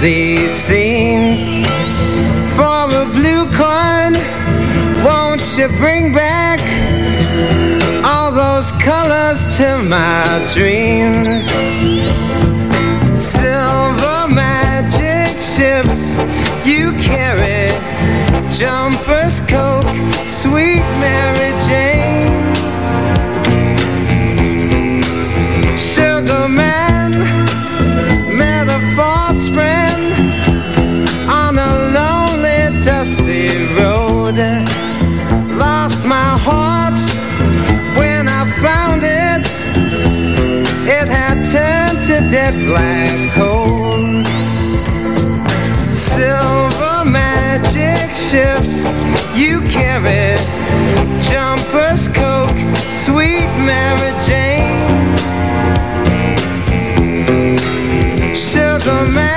these scenes. For a blue coin, won't you bring back all those colors to my dreams? Silver magic ships you carry, jumpers, dead black coal. Silver magic ships you carry, jumpers, coke, sweet Mary Jane. Sugar man,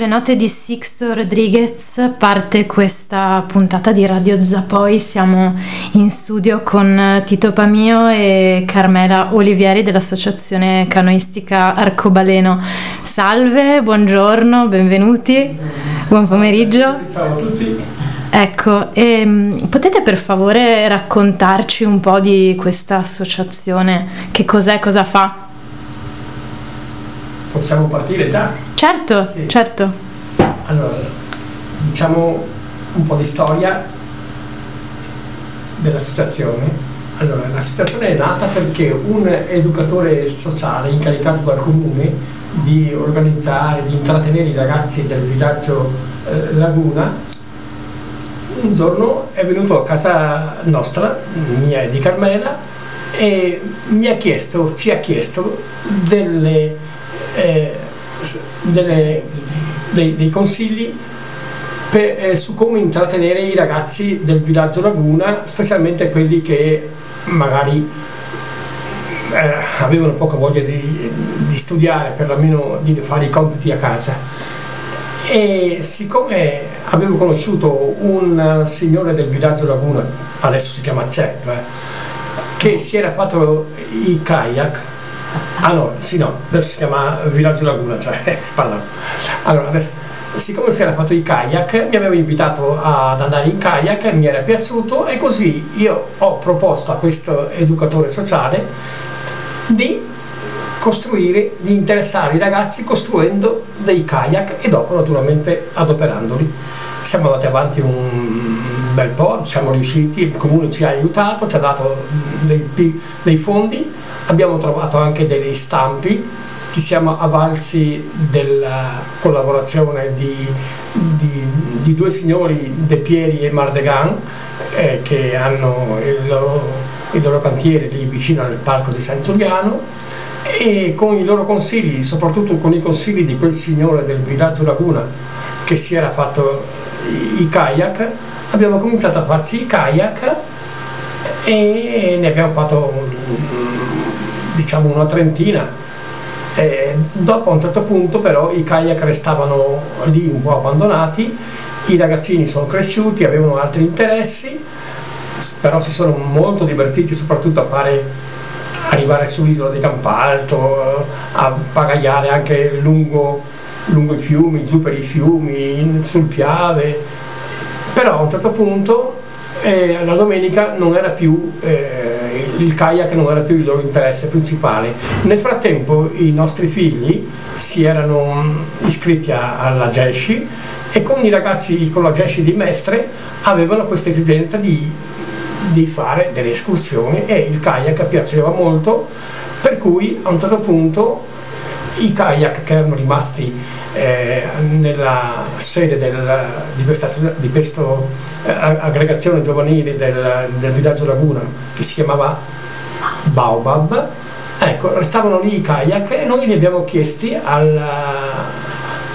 sulle note di Sixto Rodriguez parte questa puntata di Radio Zapoi. Siamo in studio con Tito Pamio e Carmela Olivieri dell'Associazione Canoistica Arcobaleno. Salve, buongiorno, benvenuti, buon pomeriggio. Ciao a tutti. Ecco, ehm, potete per favore raccontarci un po' di questa associazione? Che cos'è, cosa fa? Possiamo partire già? Certo, Sì. certo. Allora, diciamo un po' di storia dell'associazione. Allora, l'associazione è nata perché un educatore sociale incaricato dal comune di organizzare, di intrattenere i ragazzi del villaggio eh, Laguna, un giorno è venuto a casa nostra, mia e di Carmela, e mi ha chiesto, ci ha chiesto delle, eh, delle- dei, dei consigli per- eh, su come intrattenere i ragazzi del villaggio Laguna, specialmente quelli che magari eh, avevano poca voglia di, di studiare, perlomeno di fare i compiti a casa. E siccome avevo conosciuto un signore del villaggio Laguna, adesso si chiama Cep, che si era fatto i kayak, ah no, sì no, adesso si chiama Villaggio Laguna, cioè, pardon. Allora, adesso, siccome si era fatto i kayak, mi aveva invitato ad andare in kayak, mi era piaciuto e così io ho proposto a questo educatore sociale di costruire, di interessare i ragazzi costruendo dei kayak e dopo naturalmente adoperandoli. Siamo andati avanti un bel po', siamo riusciti, il comune ci ha aiutato, ci ha dato dei, dei fondi, abbiamo trovato anche degli stampi, ci siamo avvalsi della collaborazione di, di- di due signori De Pieri e Mardegan eh, che hanno il loro, il loro cantiere lì vicino al parco di San Giuliano. E con i loro consigli, soprattutto con i consigli di quel signore del villaggio Laguna che si era fatto i, kayak, abbiamo cominciato a farci i kayak e ne abbiamo fatto diciamo una trentina. E dopo a un certo punto però i kayak restavano lì un po' abbandonati, i ragazzini sono cresciuti, avevano altri interessi, però si sono molto divertiti soprattutto a fare arrivare sull'isola di Campalto, a pagaiare anche lungo, lungo i fiumi, giù per i fiumi, sul Piave, però a un certo punto eh, la domenica non era più eh, il kayak non era più il loro interesse principale. Nel frattempo i nostri figli si erano iscritti a- alla Gesci e con i ragazzi con la Gesci di Mestre avevano questa esigenza di, di fare delle escursioni e il kayak piaceva molto, per cui a un certo punto i kayak che erano rimasti eh, nella sede del- di questa, di questo, eh, aggregazione giovanile del, del villaggio Laguna che si chiamava Baobab, ecco, restavano lì i kayak e noi li abbiamo chiesti al,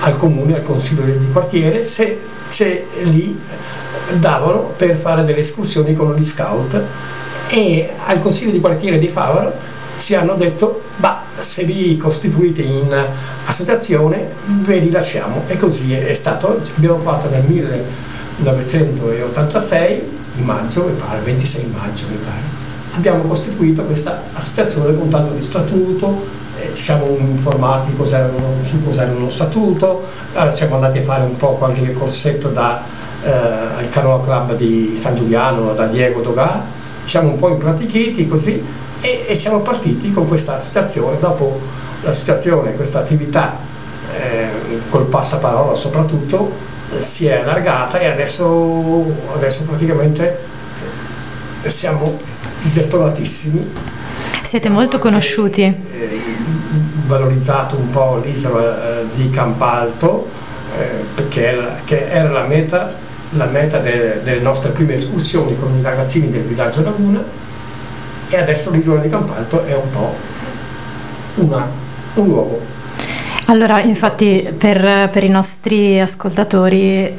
al comune, al consiglio di quartiere, se, se lì davano per fare delle escursioni con gli scout. E al consiglio di quartiere di Favaro ci hanno detto ma se vi costituite in associazione ve li lasciamo. E così è stato. Abbiamo fatto nel 1986 in maggio mi pare 26 maggio mi pare. Abbiamo costituito questa associazione con tanto di statuto eh, ci siamo informati cos'era su cos'era uno statuto eh, siamo andati a fare un po' qualche corsetto da eh, al Canoa Club di San Giuliano da Diego Dogà. Ci siamo un po' impratichiti così e, e siamo partiti con questa associazione. Dopo l'associazione questa attività eh, col passaparola soprattutto eh, si è allargata e adesso, adesso praticamente siamo gettonatissimi. Siete molto conosciuti. eh, valorizzato un po' l'isola eh, di Campalto eh, perché era, che era la meta, la meta de- delle nostre prime escursioni con i ragazzini del villaggio Laguna e adesso l'isola di Campalto è un po' una- un luogo. Allora, infatti, per, per i nostri ascoltatori,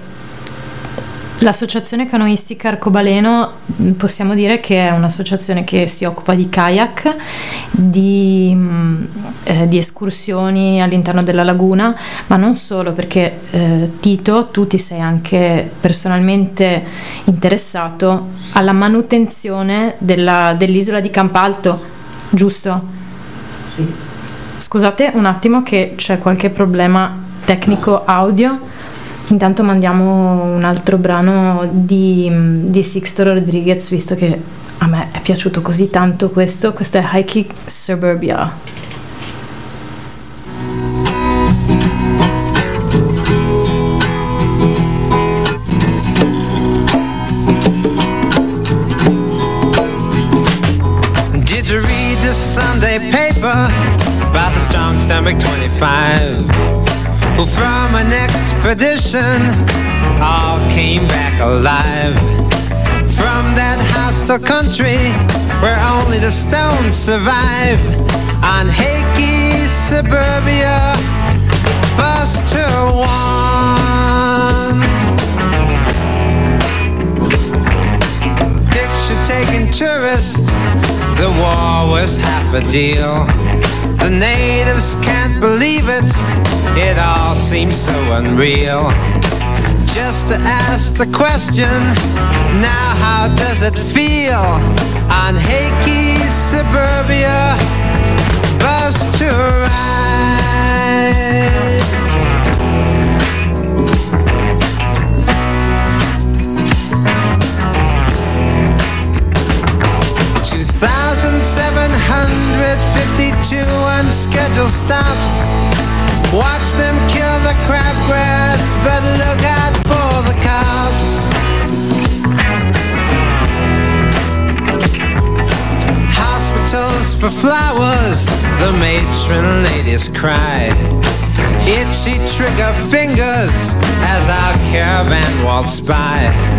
l'associazione canoistica Arcobaleno mh, possiamo dire che è un'associazione che si occupa di kayak, di, mh, eh, di escursioni all'interno della laguna, ma non solo, perché eh, Tito, tu ti sei anche personalmente interessato alla manutenzione della- dell'isola di Campalto, giusto? Sì. Scusate un attimo che c'è qualche problema tecnico audio. Intanto mandiamo un altro brano di, di Sixto Rodriguez, visto che a me è piaciuto così tanto questo. Questo è High Kick Suburbia. Did you read the Sunday paper about the strong stomach 25 who from an expedition all came back alive from that hostile country where only the stones survive on Hakey suburbia Buster One picture taking tourist. The war was half a deal. The natives can't believe it. It all seems so unreal. Just to ask the question, now how does it feel on Hakey suburbia? Bus to ride. 152 unscheduled stops. Watch them kill the crabgrass, but look out for the cops. Hospitals for flowers, the matron ladies cried. Itchy trigger fingers as our caravan waltzed by.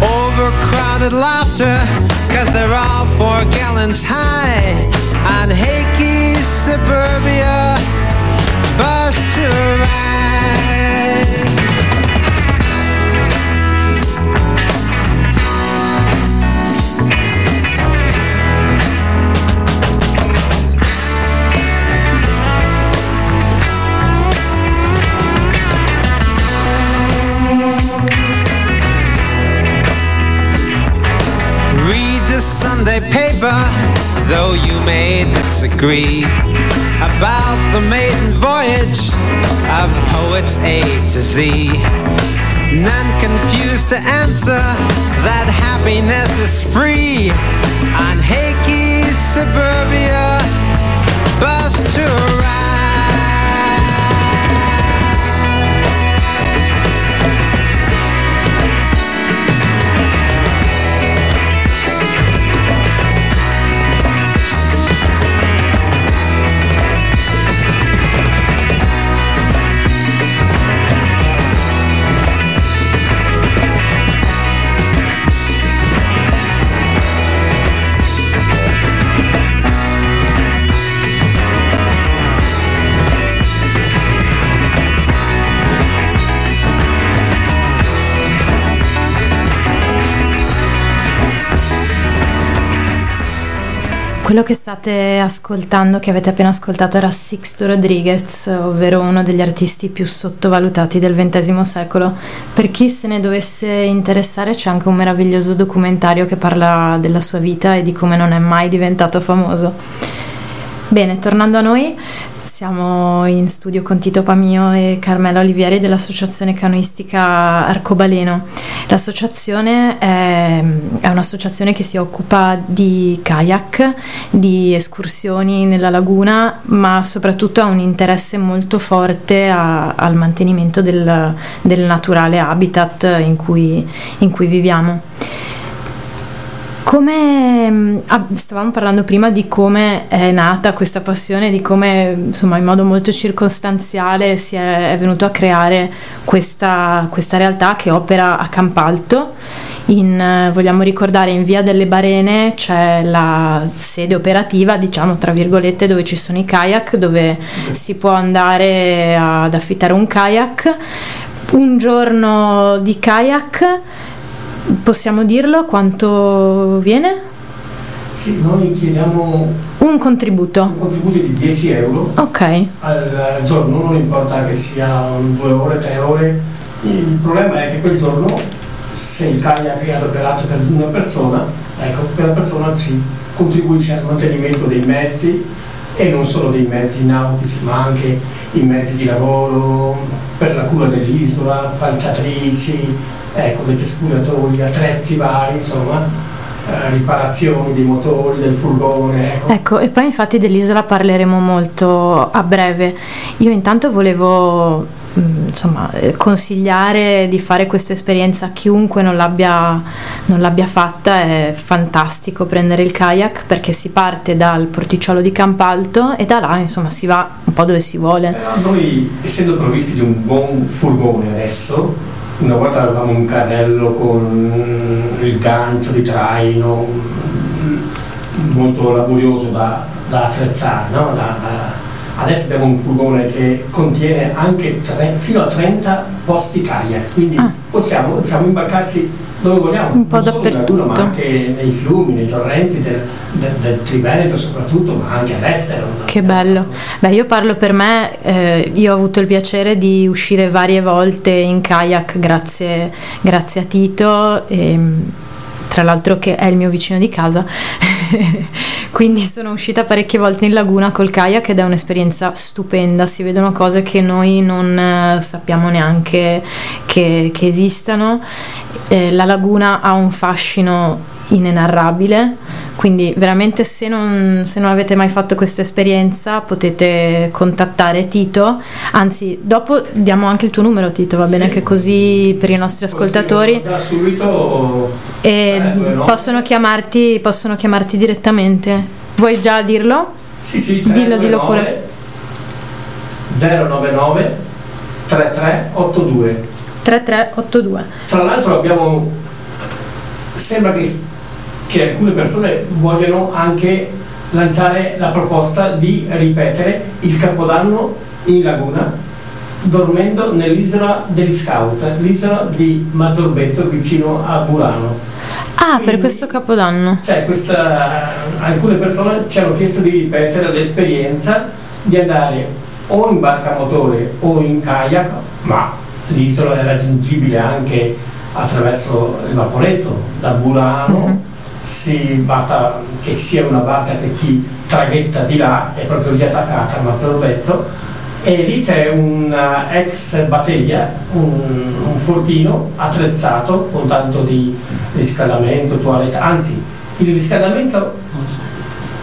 Overcrowded laughter, cause they're all four gallons high. On Hakey suburbia, bus to ride. Sunday paper, though you may disagree. about the maiden voyage of poets A to Z. None confused to answer that happiness is free on Hakey's suburbia bus to ride. Quello che state ascoltando, che avete appena ascoltato, era Sixto Rodriguez, ovvero uno degli artisti più sottovalutati del XX secolo. Per chi se ne dovesse interessare c'è anche un meraviglioso documentario che parla della sua vita e di come non è mai diventato famoso. Bene, tornando a noi, siamo in studio con Tito Pamio e Carmela Olivieri dell'Associazione Canoistica Arcobaleno. L'associazione è, è, un'associazione che si occupa di kayak, di escursioni nella laguna, ma soprattutto ha un interesse molto forte a, al mantenimento del, del, naturale habitat in cui, in cui viviamo. Come mm, ah, stavamo parlando prima di come è nata questa passione, di come insomma in modo molto circostanziale si è, è venuto a creare questa, questa, realtà che opera a Campalto. In, vogliamo ricordare in via delle Barene c'è la sede operativa, diciamo tra virgolette, dove ci sono i kayak, dove si può andare ad affittare un kayak. Un giorno di kayak Possiamo dirlo quanto viene? Sì, noi chiediamo un contributo. Un contributo di 10 euro Ok. al giorno, non importa che sia due ore, tre ore. Il problema è che quel giorno, se il kayak è adoperato per una persona, ecco, quella persona ci contribuisce al mantenimento dei mezzi e non solo dei mezzi nautici, ma anche i mezzi di lavoro, per la cura dell'isola, falciatrici, ecco, dei descuratori, attrezzi vari, insomma, eh, riparazioni dei motori, del furgone. Ecco. ecco, e poi infatti dell'isola parleremo molto a breve. Io intanto volevo mm, insomma, eh, consigliare di fare questa esperienza a chiunque non l'abbia, non l'abbia, fatta, è fantastico prendere il kayak perché si parte dal porticciolo di Campalto e da là insomma si va un po' dove si vuole. Però noi essendo provvisti di un buon furgone adesso, una volta avevamo un carrello con il gancio di traino molto laborioso da, da attrezzare, no? da, da, adesso abbiamo un furgone che contiene anche tre, fino a 30 posti kayak, quindi ah. possiamo, possiamo imbarcarci dove vogliamo, un po' dappertutto, laguna, ma anche nei fiumi, nei torrenti del, del, del Triveneto soprattutto, ma anche all'estero. Che bello. Beh, io parlo per me, eh, io ho avuto il piacere di uscire varie volte in kayak grazie, grazie a Tito. E, tra l'altro che è il mio vicino di casa, quindi sono uscita parecchie volte in laguna col kayak ed è un'esperienza stupenda, si vedono cose che noi non eh, sappiamo neanche che, che esistano, eh, la laguna ha un fascino inenarrabile, quindi veramente se non, se non, avete mai fatto questa esperienza potete contattare Tito, anzi dopo diamo anche il tuo numero Tito, va bene sì. che così per i nostri ascoltatori subito e eh, no? possono, chiamarti, possono chiamarti direttamente. Vuoi già dirlo? Sì, sì, 3, dillo, dillo pure. 099 3382 3382 Tra l'altro abbiamo sembra che che alcune persone vogliono anche lanciare la proposta di ripetere il Capodanno in laguna dormendo nell'isola degli Scout, l'isola di Mazzorbetto vicino a Burano. Ah, Quindi, per questo Capodanno? Cioè, questa, alcune persone ci hanno chiesto di ripetere l'esperienza di andare o in barca a motore o in kayak, ma l'isola è raggiungibile anche attraverso il vaporetto da Burano. Mm-hmm si, basta che sia una barca che chi traghetta di là, è proprio lì attaccata a Mazzorbetto, e lì c'è una ex batteria, un, un fortino attrezzato con tanto di riscaldamento, toilette, anzi il riscaldamento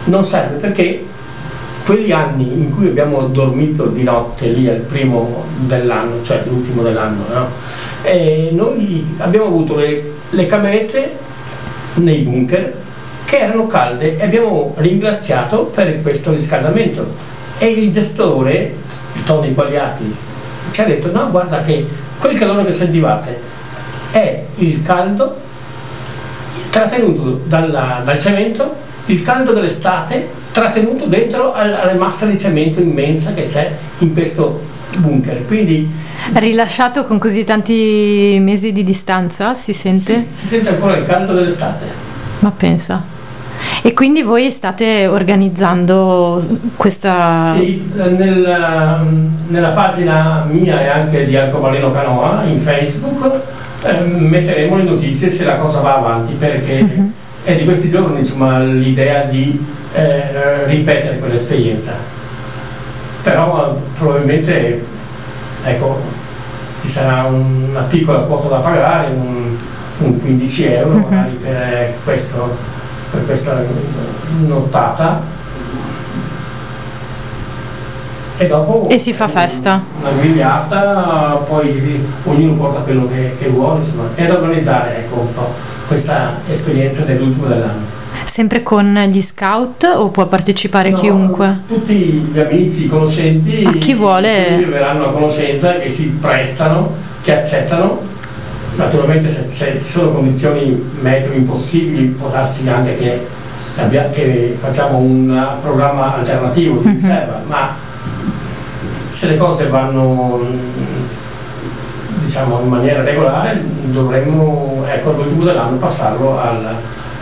non serve. perché quegli anni in cui abbiamo dormito di notte lì al primo dell'anno, cioè l'ultimo dell'anno, no? noi abbiamo avuto le, le camete nei bunker che erano calde e abbiamo ringraziato per questo riscaldamento. E il gestore, il Tony Quagliati, ci ha detto no guarda che quel calore che sentivate è il caldo trattenuto dalla, dal cemento, il caldo dell'estate trattenuto dentro alla massa di cemento immensa che c'è in questo bunker. Quindi rilasciato con così tanti mesi di distanza, si sente? Sì, si sente ancora il caldo dell'estate. Ma pensa. E quindi voi state organizzando questa... Sì, nel, nella pagina mia e anche di Arcobaleno Canoa in Facebook eh, metteremo le notizie se la cosa va avanti perché uh-huh. è di questi giorni insomma, l'idea di eh, ripetere quell'esperienza. Però probabilmente ecco, ci sarà una piccola quota da pagare, un, un 15 euro uh-huh. magari per, questo, per questa nottata. E dopo e si fa festa. una grigliata poi ognuno porta quello che, che vuole insomma è da organizzare ecco un po' questa esperienza dell'ultimo dell'anno sempre con gli scout o può partecipare no, chiunque? tutti gli amici, i conoscenti a chi vuole verranno a conoscenza che si prestano che accettano naturalmente se, se ci sono condizioni meteo impossibili può darsi anche che, che facciamo un programma alternativo di mhm. riserva uh-huh. ma se le cose vanno diciamo, in maniera regolare dovremmo ecco, all'ultimo dell'anno passarlo al,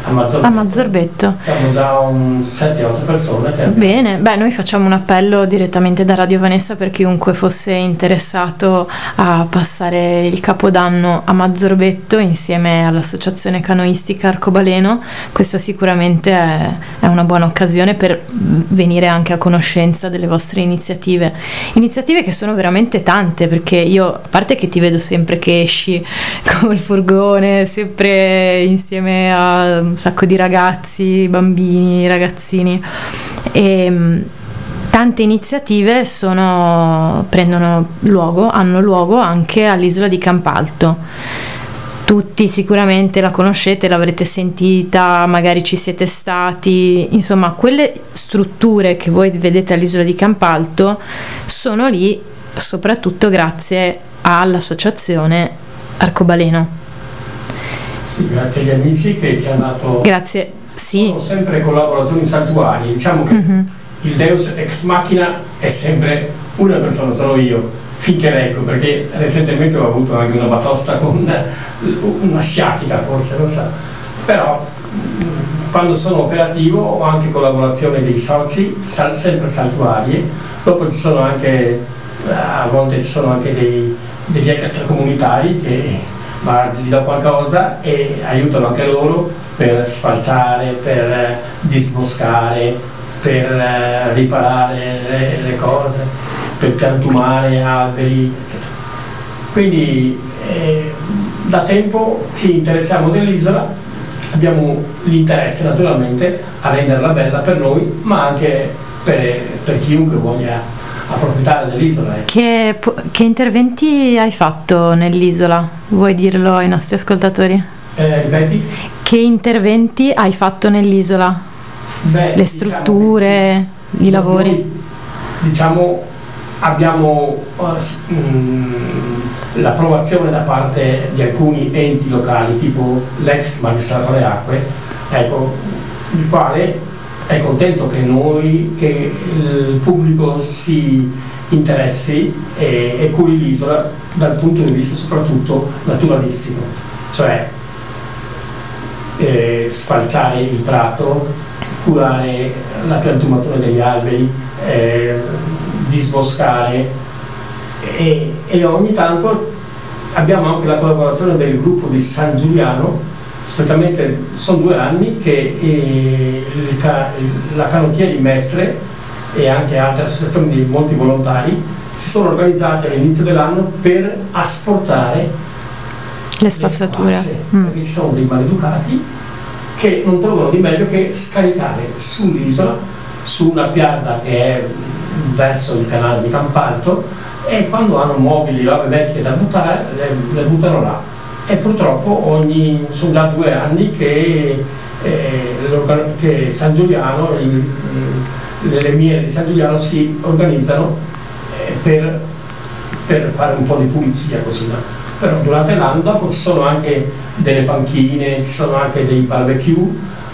a Mazzorbetto. A Mazzorbetto. Siamo già un 7-8 persone che. Bene, beh noi facciamo un appello direttamente da Radio Vanessa per chiunque fosse interessato a passare il Capodanno a Mazzorbetto insieme all'Associazione Canoistica Arcobaleno. Questa sicuramente è, è una buona occasione per venire anche a conoscenza delle vostre iniziative. Iniziative che sono veramente tante perché io, a parte che ti vedo sempre che esci col furgone, sempre insieme a un sacco di ragazzi, bambini, ragazzini e mm, tante iniziative sono, prendono luogo, hanno luogo anche all'isola di Campalto. Tutti sicuramente la conoscete, l'avrete sentita, magari ci siete stati, insomma quelle strutture che voi vedete all'isola di Campalto sono lì soprattutto grazie all'associazione Arcobaleno. Sì, grazie agli amici che ci hanno dato grazie. Sì. Sono sempre collaborazioni saltuarie. Diciamo che uh-huh. il Deus ex machina è sempre una persona, sono io, finché reggo, perché recentemente ho avuto anche una batosta con una sciatica forse, non so. Però quando sono operativo ho anche collaborazione dei soci, sempre saltuarie. Dopo ci sono anche, a volte ci sono anche dei, degli extracomunitari che ma gli do qualcosa e aiutano anche loro per sfalciare, per eh, disboscare, per eh, riparare le, le cose, per piantumare alberi, eccetera. Quindi eh, da tempo ci interessiamo dell'isola, abbiamo l'interesse naturalmente a renderla bella per noi, ma anche per, per chiunque voglia approfittare dell'isola. Eh. Che, che, interventi hai fatto nell'isola? Vuoi dirlo ai nostri ascoltatori? Eh, ripeti? Che interventi hai fatto nell'isola? Beh, Le diciamo strutture, diciamo i lavori? Noi, diciamo abbiamo uh, l'approvazione da parte di alcuni enti locali, tipo l'ex magistrato alle acque, ecco, il quale è contento che noi, che il pubblico si interessi e, e curi l'isola dal punto di vista soprattutto naturalistico, cioè eh, sfalciare il prato, curare la piantumazione degli alberi, eh, disboscare. E, e ogni tanto abbiamo anche la collaborazione del gruppo di San Giuliano specialmente sono due anni che eh, la canottiera di Mestre e anche altre associazioni di molti volontari si sono organizzati all'inizio dell'anno per asportare Le spazzature. spasse, Mm. perché ci sono dei maleducati che non trovano di meglio che scaricare sull'isola, su una piazza che è verso il canale di Campalto e quando hanno mobili, robe vecchie da buttare, le, le buttano là. E purtroppo ogni, sono già due anni che, eh, che San Giuliano, il- le, le miniere di San Giuliano si organizzano eh, per, per fare un po' di pulizia così. no? Però durante l'anno ci sono anche delle panchine, ci sono anche dei barbecue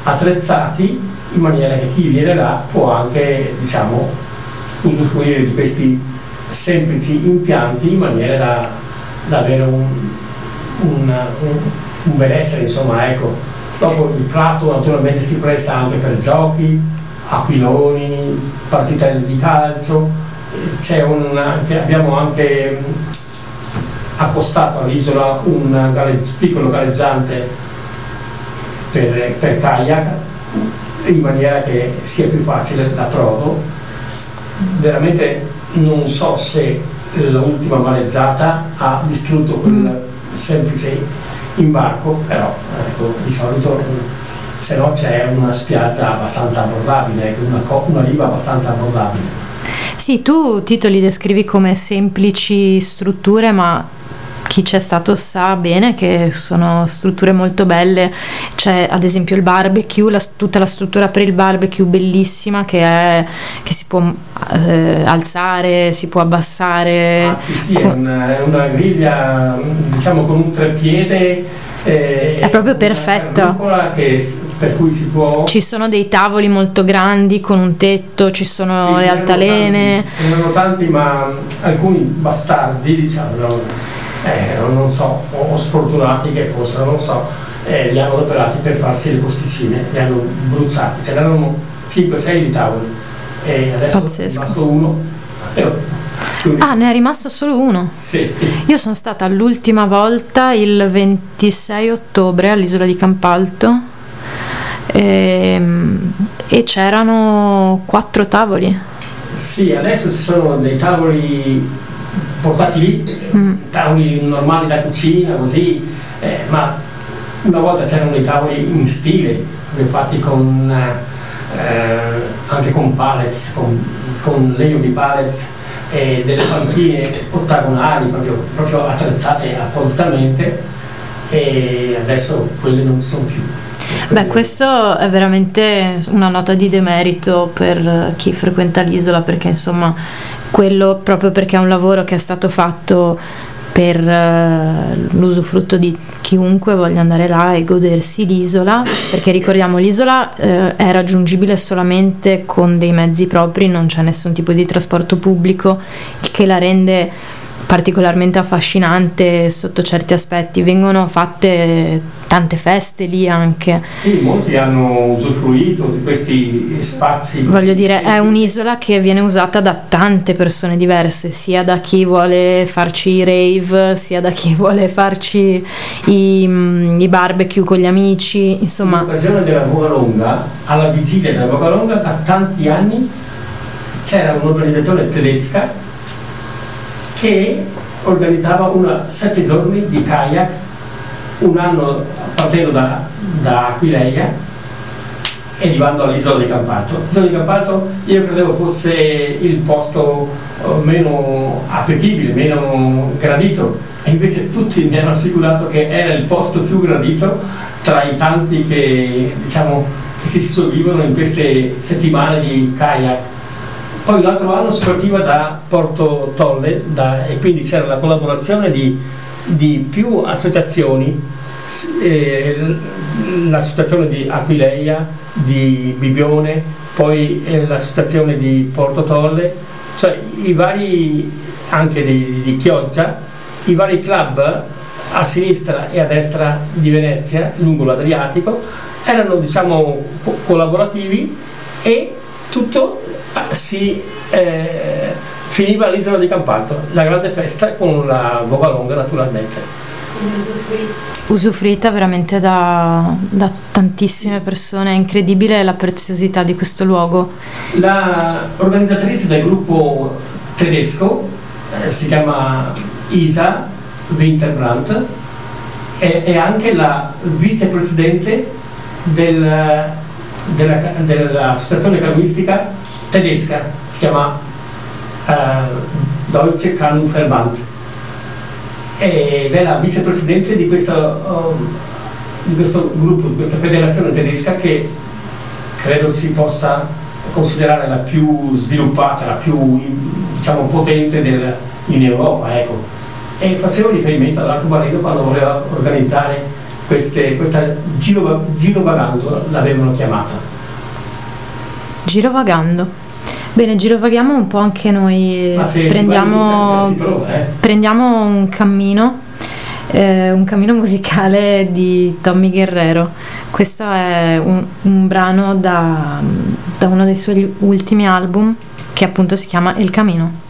attrezzati in maniera che chi viene là può anche diciamo, usufruire di questi semplici impianti in maniera da, da avere un, un, un, benessere, insomma, ecco. Dopo il prato naturalmente si presta anche per giochi, aquiloni, partite di calcio, c'è un, anche- abbiamo anche accostato all'isola un galegg- piccolo galleggiante per, per kayak in maniera che sia più facile l'approdo. Veramente non so se l'ultima mareggiata ha distrutto quel semplice imbarco, però ecco, di solito se no c'è una spiaggia abbastanza abbordabile, ecco, una, una riva abbastanza abbordabile. Sì, tu Tito li descrivi come semplici strutture, ma chi c'è stato sa bene che sono strutture molto belle. C'è ad esempio il barbecue, la- tutta la struttura per il barbecue bellissima che, è, che si può eh, alzare, si può abbassare. Ah, sì, sì, è una, è una griglia diciamo con un treppiede. eh, È proprio carrucola che per cui si può. Ci sono dei tavoli molto grandi con un tetto, ci sono Sì, le altalene. Ce n'erano tanti, ma alcuni bastardi, diciamo, eh, non so, o, sfortunati che fossero, non so, eh, li hanno adoperati per farsi le posticine, li hanno bruciati. Ce n'erano 5-6 di tavoli e adesso Pazzesco. è rimasto uno. Però, quindi, Ah, ne è rimasto solo uno. sì. Io sono stata l'ultima volta il 26 ottobre all'isola di Campalto ehm, e c'erano quattro tavoli. Sì, adesso ci sono dei tavoli portati lì, Mm. tavoli normali da cucina, così, eh, ma una volta c'erano dei tavoli in stile, fatti con, eh, anche con pallets, con, con legno di pallets e delle panchine ottagonali proprio, proprio attrezzate appositamente e adesso quelle non sono più. Beh, questo è veramente una nota di demerito per chi frequenta l'isola perché insomma quello proprio perché è un lavoro che è stato fatto per eh, l'usufrutto di chiunque voglia andare là e godersi l'isola, perché ricordiamo l'isola eh, è raggiungibile solamente con dei mezzi propri, non c'è nessun tipo di trasporto pubblico, il che la rende particolarmente affascinante sotto certi aspetti. Vengono fatte tante feste lì anche. Sì, molti hanno usufruito di questi spazi. Voglio dire, è un'isola che viene usata da tante persone diverse, sia da chi vuole farci i rave, sia da chi vuole farci i, mm, i barbecue con gli amici, In insomma. occasione della Bogalonga, alla vigilia della Bogalonga, da tanti anni c'era un'organizzazione tedesca che organizzava una sette giorni di kayak, un anno partendo da, da Aquileia e arrivando all'isola di Campato. L'isola di Campato io credevo fosse il posto eh, meno appetibile, meno gradito e invece tutti mi hanno assicurato che era il posto più gradito tra i tanti che, diciamo, che si sopravvivono in queste settimane di kayak. Poi l'altro anno si partiva da Porto Tolle da- e quindi c'era la collaborazione di, di più associazioni, eh, l'associazione di Aquileia, di Bibione, poi eh, l'associazione di Porto Tolle, cioè i vari, anche di, di Chioggia, i vari club a sinistra e a destra di Venezia, lungo l'Adriatico, erano diciamo co- collaborativi e tutto si eh, finiva all'isola di Campalto, la grande festa con la Bogalonga naturalmente. usufruita veramente da, da, tantissime persone, è incredibile la preziosità di questo luogo. L'organizzatrice del gruppo tedesco eh, si chiama Isa Winterbrandt e è anche la vicepresidente del, della, dell'associazione canoistica tedesca, si chiama eh, Deutsche Kanunverband ed è la vicepresidente di, questa, um, di questo gruppo, di questa federazione tedesca che credo si possa considerare la più sviluppata, la più diciamo, potente del, in Europa. Ecco. E facevo riferimento all'arcobaleno quando voleva organizzare queste, questa giro, girovagando, l'avevano chiamata. Girovagando. Bene, girovaghiamo un po' anche noi, prendiamo, trova, eh. prendiamo, un cammino, eh, un cammino musicale di Tommy Guerrero. Questo è un, un brano da, da uno dei suoi ultimi album che appunto si chiama El Camino.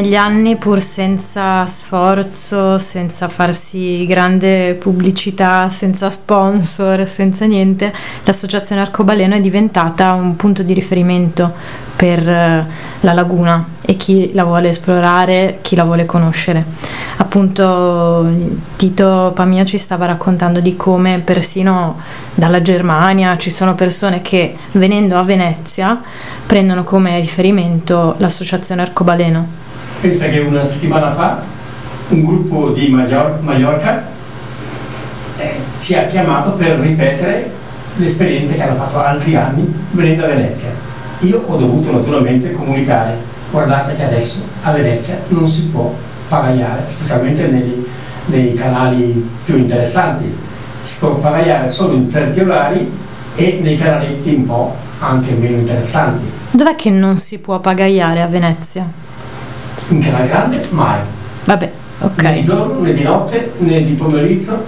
Negli anni, pur senza sforzo, senza farsi grande pubblicità, senza sponsor, senza niente, l'associazione Arcobaleno è diventata un punto di riferimento per eh, la laguna e chi la vuole esplorare, chi la vuole conoscere. Appunto Tito Pamia ci stava raccontando di come persino dalla Germania ci sono persone che venendo a Venezia prendono come riferimento l'associazione Arcobaleno. Pensa che una settimana fa un gruppo di Mallor- Mallorca eh, ci ha chiamato per ripetere l'esperienza che hanno fatto altri anni venendo a Venezia. Io ho dovuto naturalmente comunicare, guardate che adesso a Venezia non si può pagaiare, specialmente nei, nei canali più interessanti, si può pagaiare solo in certi orari e nei canaletti un po' anche meno interessanti. Dov'è che non si può pagaiare a Venezia? In canale grande mai, Vabbè, né di ok. giorno né di notte né di pomeriggio.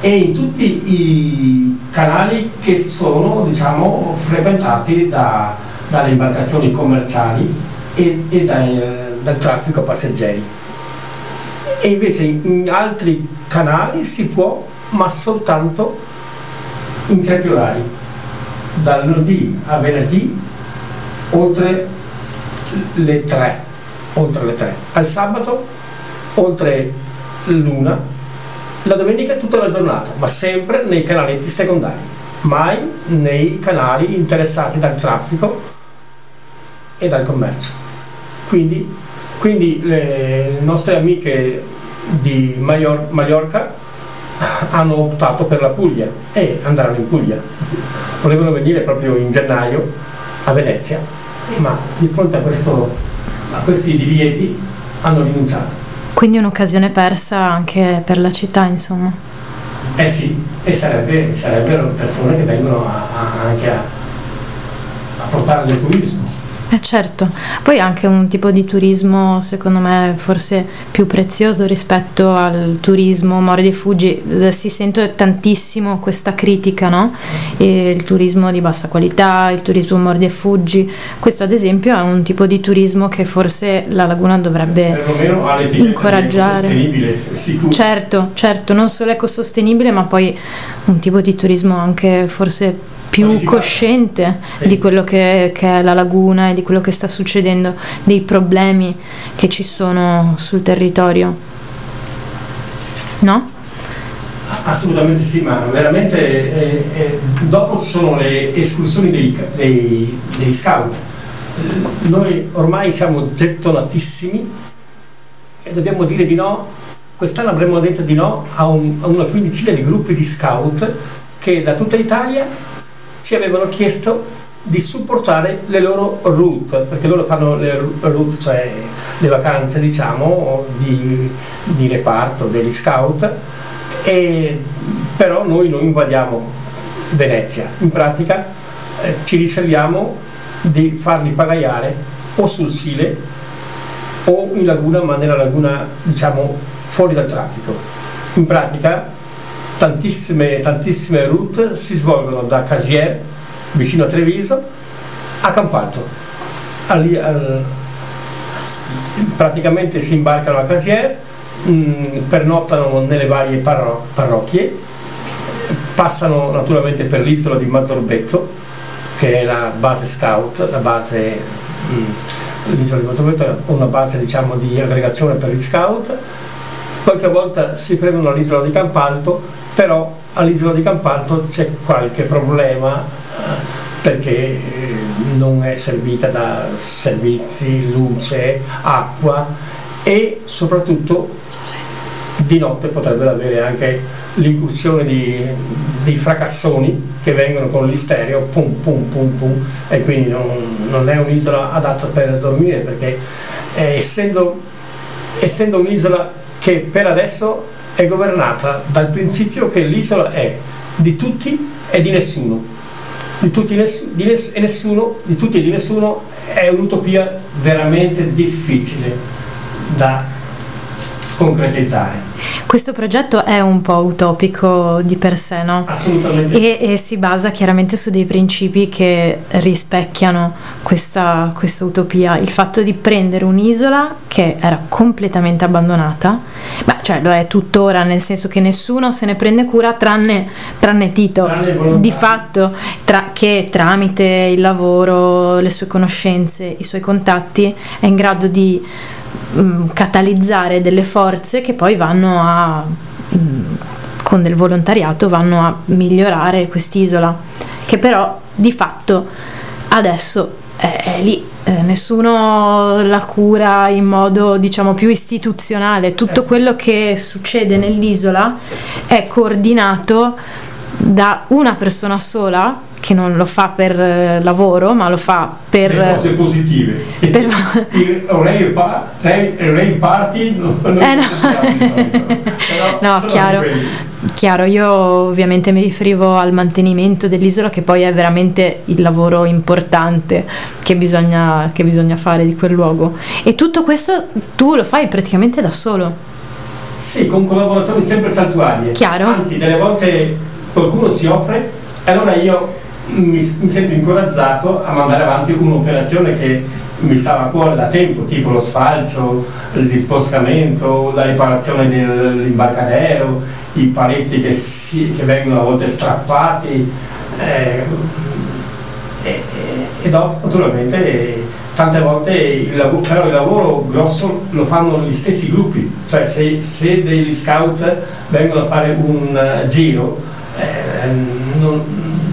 E in tutti i canali che sono diciamo frequentati da- dalle imbarcazioni commerciali e, e dai, eh, dal traffico passeggeri. E invece in altri canali si può ma soltanto in certi orari. Dal lunedì a venerdì oltre le 3 oltre le 3 al sabato oltre l'una, la domenica tutta la giornata, ma sempre nei canaletti secondari, mai nei canali interessati dal traffico e dal commercio. Quindi, quindi le nostre amiche di Maior- Mallorca hanno optato per la Puglia e andranno in Puglia. Volevano venire proprio in gennaio a Venezia, ma di fronte a, questo, a questi divieti hanno rinunciato. Quindi un'occasione persa anche per la città, insomma. Eh sì, e sarebbe, sarebbero persone che vengono a- a- anche a, a portare del turismo. Eh certo, poi anche un tipo di turismo secondo me forse più prezioso rispetto al turismo Mori dei Fuggi, Eh, si sente tantissimo questa critica, no? E il turismo di bassa qualità, il turismo Mori dei Fuggi, questo ad esempio è un tipo di turismo che forse la Laguna dovrebbe incoraggiare. sicuro. Certo, certo, non solo ecosostenibile, ma poi un tipo di turismo anche forse più cosciente Sì. di quello che, che è la laguna e di quello che sta succedendo, dei problemi che ci sono sul territorio. No? Assolutamente sì, ma veramente eh, eh, dopo ci sono le escursioni dei, dei- degli scout. Eh, Noi ormai siamo gettonatissimi e dobbiamo dire di no. Quest'anno avremmo detto di no a, un- a una quindicina di gruppi di scout che da tutta Italia ci avevano chiesto di supportare le loro route, perché loro fanno le route, cioè le vacanze diciamo di, di reparto degli scout, e, però noi non invadiamo Venezia, in pratica eh, ci riserviamo di farli pagaiare o sul Sile o in laguna, ma nella laguna diciamo fuori dal traffico. In pratica tantissime, tantissime route si svolgono da Casier, vicino a Treviso, a Campalto. Ali- al- praticamente si imbarcano a Casier, mh, pernottano nelle varie parro- parrocchie, passano naturalmente per l'isola di Mazzorbetto, che è la base scout, la base, mh, l'isola di Mazzorbetto è una base diciamo di aggregazione per gli scout, qualche volta si prendono all'isola di Campalto, però all'isola di Campalto c'è qualche problema perché eh, non è servita da servizi, luce, acqua e soprattutto di notte potrebbero avere anche l'incursione di, di fracassoni che vengono con l'istereo, pum pum pum pum, e quindi non, non è un'isola adatta per dormire perché eh, essendo, essendo un'isola che per adesso è governata dal principio che l'isola è di tutti e di nessuno. Di tutti di ness- e nessuno, di tutti e di nessuno è un'utopia veramente difficile da concretizzare. Questo progetto è un po' utopico di per sé, no? Assolutamente. E, e si basa chiaramente su dei principi che rispecchiano questa, questa utopia. Il fatto di prendere un'isola che era completamente abbandonata, beh, cioè lo è tuttora, nel senso che nessuno se ne prende cura tranne, tranne Tito. Tranne di fatto, tra- che tramite il lavoro, le sue conoscenze, i suoi contatti, è in grado di mm, catalizzare delle forze che poi vanno a mm, con del volontariato vanno a migliorare quest'isola che però di fatto adesso è, è lì. Eh, nessuno la cura in modo diciamo più istituzionale. Tutto quello che succede nell'isola è coordinato da una persona sola che non lo fa per eh, lavoro ma lo fa per Le cose positive. per- Rave, pa- rave, rave party non, non Eh, no. No, chiaro. Chiaro, io ovviamente mi riferivo al mantenimento dell'isola che poi è veramente il lavoro importante che bisogna, che bisogna fare di quel luogo. E tutto questo tu lo fai praticamente da solo. Sì, con collaborazioni sempre saltuarie. Chiaro. Anzi, delle volte qualcuno si offre e allora io mi, mi sento incoraggiato a mandare avanti un'operazione che mi stava a cuore da tempo, tipo lo sfalcio, il disboscamento, la riparazione dell'imbarcadero, i paletti che, si- che vengono a volte strappati. eh, e, e- dopo naturalmente tante volte il lavoro, però il lavoro grosso lo fanno gli stessi gruppi, cioè se, se degli scout vengono a fare un eh, giro eh, non-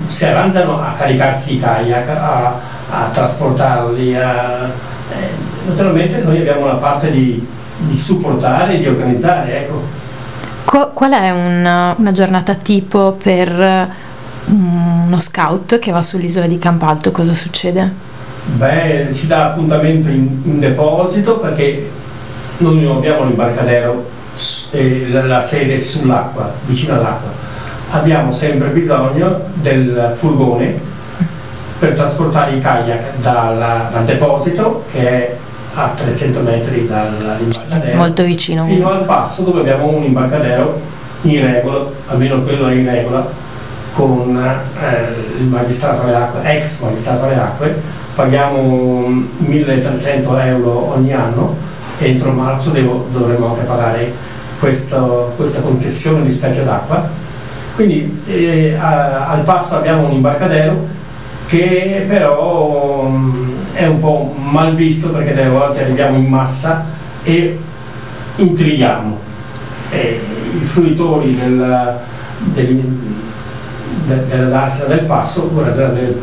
si arrangiano a caricarsi i kayak, a, a trasportarli, a- eh, naturalmente noi abbiamo la parte di, di supportare e di organizzare, ecco. Qu- qual è una, una giornata tipo per eh, uno scout che va sull'isola di Campalto? Cosa succede? Beh, si dà appuntamento in, in deposito perché noi non abbiamo l'imbarcadero, eh, la, la sede sull'acqua, vicino all'acqua. Abbiamo sempre bisogno del furgone per trasportare i kayak dalla- dal deposito che è a 300 metri dall'imbarcadero Molto vicino. fino al passo dove abbiamo un imbarcadero in regola, almeno quello è in regola, con eh, il magistrato alle acque, ex magistrato alle acque, paghiamo 1300 euro ogni anno, entro marzo devo- dovremo anche pagare questo- questa concessione di specchio d'acqua. Quindi eh, a- al passo abbiamo un imbarcadero che però mm, è un po' mal visto perché delle volte arriviamo in massa e intrigliamo. E i fruitori del, del, de- della del Passo vorrebbero avere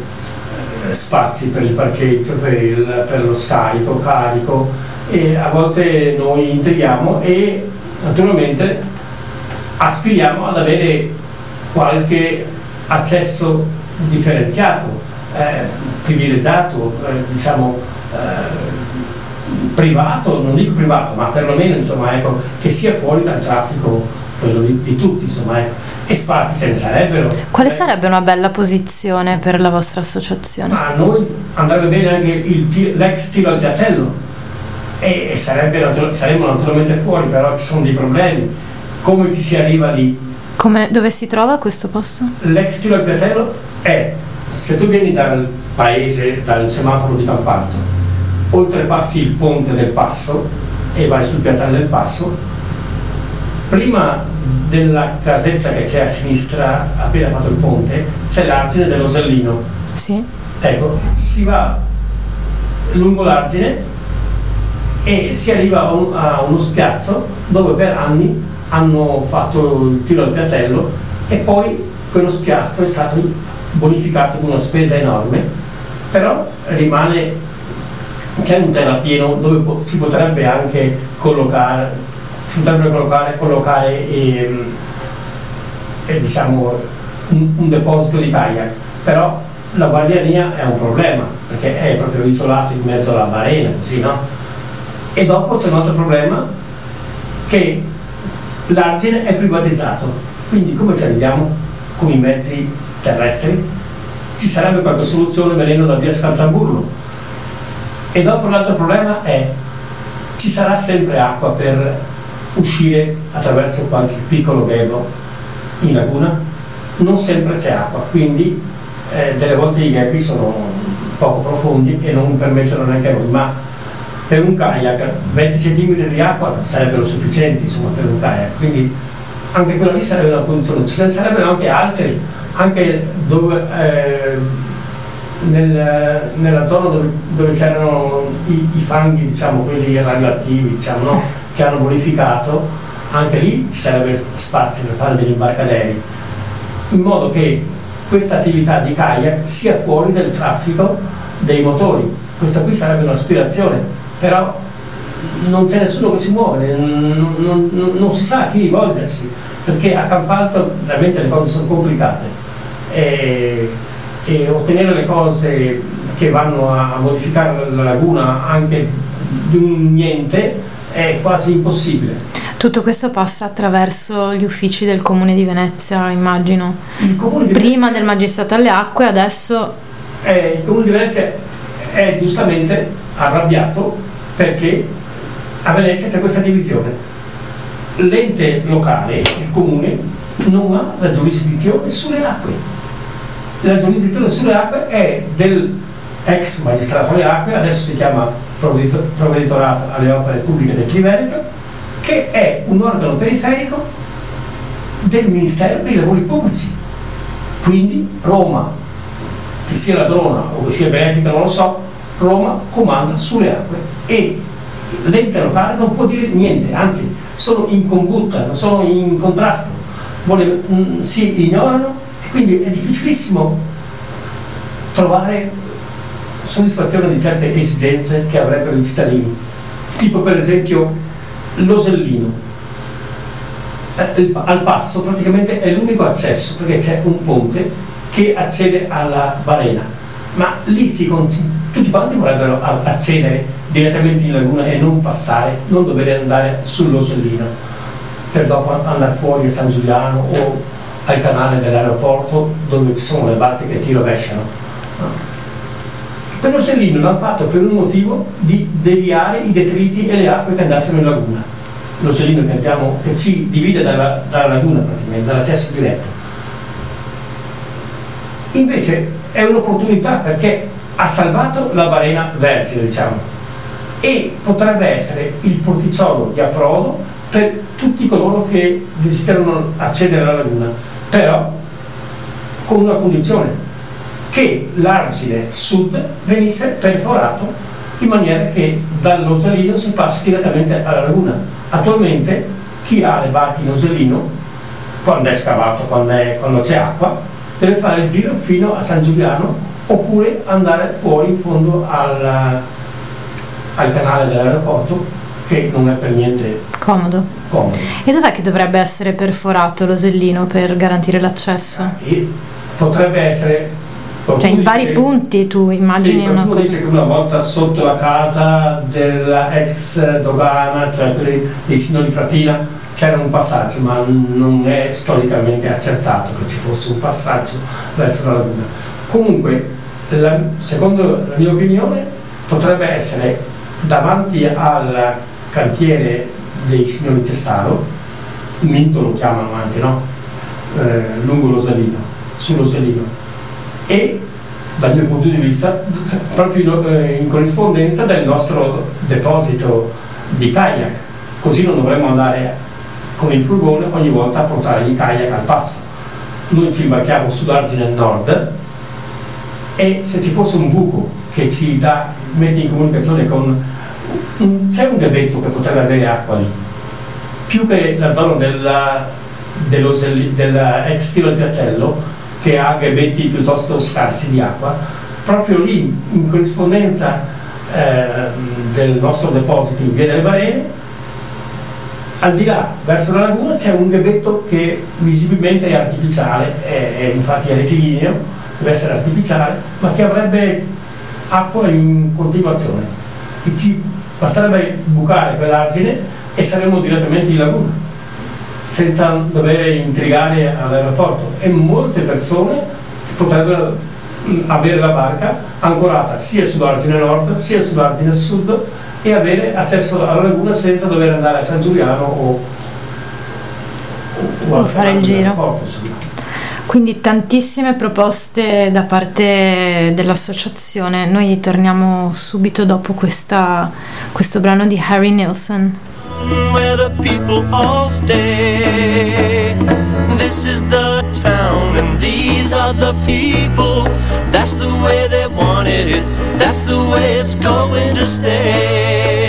eh, spazi per il parcheggio, per, il- per lo scarico, carico. E a volte noi intrigliamo e naturalmente aspiriamo ad avere qualche accesso differenziato, eh, privilegiato, eh, diciamo eh, privato, non dico privato, ma perlomeno insomma ecco, che sia fuori dal traffico quello di, di tutti, insomma ecco. E spazi ce ne sarebbero. Quale Eh, sarebbe una bella posizione per la vostra associazione? ma a noi andrebbe bene anche il l'ex tiro al piattello e, e sarebbe saremmo naturalmente fuori, però ci sono dei problemi. Come ti si arriva lì? Come- dove si trova questo posto? L'ex tiro al piattello è, se tu vieni dal paese, dal semaforo di Campalto, oltrepassi il ponte del Passo e vai sul piazzale del Passo, prima della casetta che c'è a sinistra, appena fatto il ponte, c'è l'argine del Rosellino. Sì. Ecco, si va lungo l'argine e si arriva a, un- a uno spiazzo dove per anni hanno fatto il tiro al piattello e poi quello spiazzo è stato bonificato con una spesa enorme, però rimane, c'è un terrapieno dove si potrebbe anche collocare, si potrebbe collocare, collocare ehm, eh, diciamo, un, un deposito di kayak, però la guardiania è un problema perché è proprio isolato in mezzo alla barena, così no? E dopo c'è un altro problema che l'argine è privatizzato, quindi come ci arriviamo con i mezzi terrestri? Ci sarebbe qualche soluzione venendo da via Scaltamburlo. E dopo l'altro problema è ci sarà sempre acqua per uscire attraverso qualche piccolo ghetto in laguna, non sempre c'è acqua, quindi eh, delle volte i ghetti sono poco profondi e non permettono neanche a noi, ma per un kayak 20 cm di acqua sarebbero sufficienti insomma, per un kayak, quindi anche quella lì sarebbe una posizione, ce ne sarebbero anche altri, anche dove, eh, nel, nella zona dove, dove c'erano i, i, fanghi, diciamo, quelli radioattivi, diciamo, no? che hanno bonificato, anche lì ci sarebbe spazio per fare degli imbarcaderi, in modo che questa attività di kayak sia fuori del traffico dei motori. Questa qui sarebbe un'aspirazione, però non c'è nessuno che si muove, non, non, non, si sa a chi rivolgersi, perché a Campalto veramente le cose sono complicate e, e ottenere le cose che vanno a modificare la laguna anche di un niente è quasi impossibile. Tutto questo passa attraverso gli uffici del Comune di Venezia, immagino. Di Prima del Magistrato alle Acque, adesso... Eh, il Comune di Venezia è giustamente arrabbiato perché a Venezia c'è questa divisione. L'ente locale, il Comune, non ha la giurisdizione sulle acque. La giurisdizione sulle acque è del ex magistrato alle acque, adesso si chiama provveditorato alle opere pubbliche del Triveneto, che è un organo periferico del Ministero dei Lavori Pubblici. Quindi Roma, che sia ladrona o che sia benefica, non lo so, Roma comanda sulle acque e l'ente locale non può dire niente, anzi sono in combutta, sono in contrasto, Vole, mh, mm, si ignorano e quindi è difficilissimo trovare soddisfazione di certe esigenze che avrebbero i cittadini, tipo per esempio l'Osellino. Eh, al passo praticamente è l'unico accesso perché c'è un ponte che accede alla balena, ma lì si tutti quanti vorrebbero accedere direttamente in laguna e non passare, non dover andare sull'Osellino per dopo andare fuori a San Giuliano o al canale dell'aeroporto dove ci sono le barche che ti rovesciano per l'Orsellino l'hanno fatto per un motivo di deviare i detriti e le acque che andassero in laguna. L'Orsellino che, abbiamo, che ci divide dalla, dalla laguna praticamente, dall'accesso diretto. Invece è un'opportunità perché ha salvato la balena vergine, diciamo, e potrebbe essere il porticciolo di approdo per tutti coloro che desiderano accedere alla laguna, però con una condizione, che l'argine sud venisse perforato in maniera che dall'Osellino si passi direttamente alla laguna. Attualmente chi ha le barche in Osellino, quando è scavato, quando, è, quando c'è acqua, deve fare il giro fino a San Giuliano oppure andare fuori in fondo al, al canale dell'aeroporto che non è per niente comodo. comodo. E dov'è che dovrebbe essere perforato l'Osellino per garantire l'accesso? E potrebbe essere cioè in vari punti tu immagini sì, una cosa. dice che una volta sotto la casa dell'ex dogana, cioè quelli dei signori Fratina, c'era un passaggio, ma non è storicamente accertato che ci fosse un passaggio verso la laguna. Comunque, la, secondo la mia opinione, potrebbe essere davanti al cantiere dei signori Cestaro, Minto lo chiamano anche, no? Eh, lungo l'Osalino, sull'Osalino e dal mio punto di vista proprio eh, in corrispondenza del nostro deposito di kayak così non dovremmo andare con il furgone ogni volta a portare i kayak al passo. Noi ci imbarchiamo sull'argine nord e se ci fosse un buco che ci dà, mette in comunicazione con c'è un gabetto che potrebbe avere acqua lì. Più che la zona della, dello, della ex tiro di Piattello che ha gabetti piuttosto scarsi di acqua, proprio lì in corrispondenza eh, del nostro deposito in via delle Barene, al di là, verso la laguna, c'è un gabetto che visibilmente è artificiale, è, è infatti è rettilineo, deve essere artificiale, ma che avrebbe acqua in continuazione. E ci basterebbe bucare quell'argine e saremmo direttamente in laguna senza dover intrigare all'aeroporto e molte persone potrebbero avere la barca ancorata sia sull'argine nord sia sull'argine sud e avere accesso alla laguna senza dover andare a San Giuliano o, O fare il giro. insomma. Quindi tantissime proposte da parte dell'associazione. Noi torniamo subito dopo questa- questo brano di Harry Nilsson. where the people all stay. This is the town and these are the people. That's the way they wanted it. That's the way it's going to stay.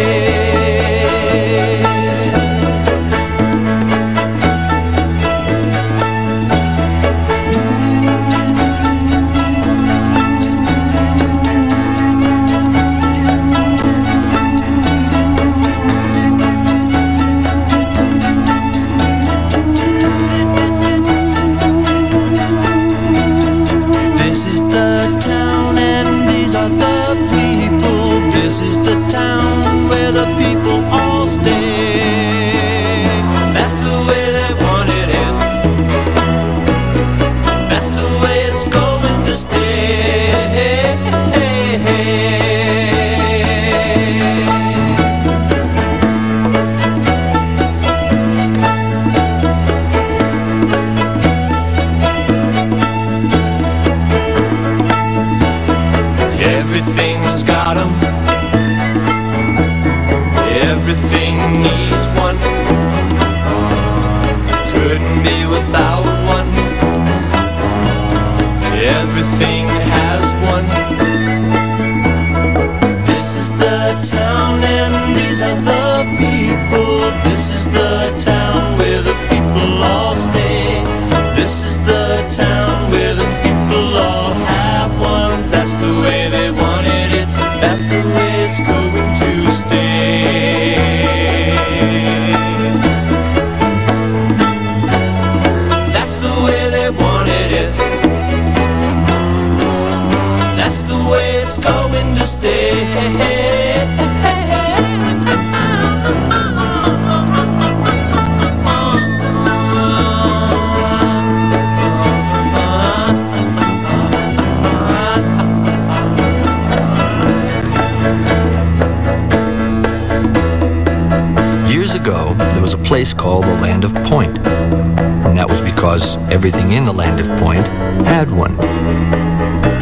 Called the Land of Point. And that was because everything in the Land of Point had one.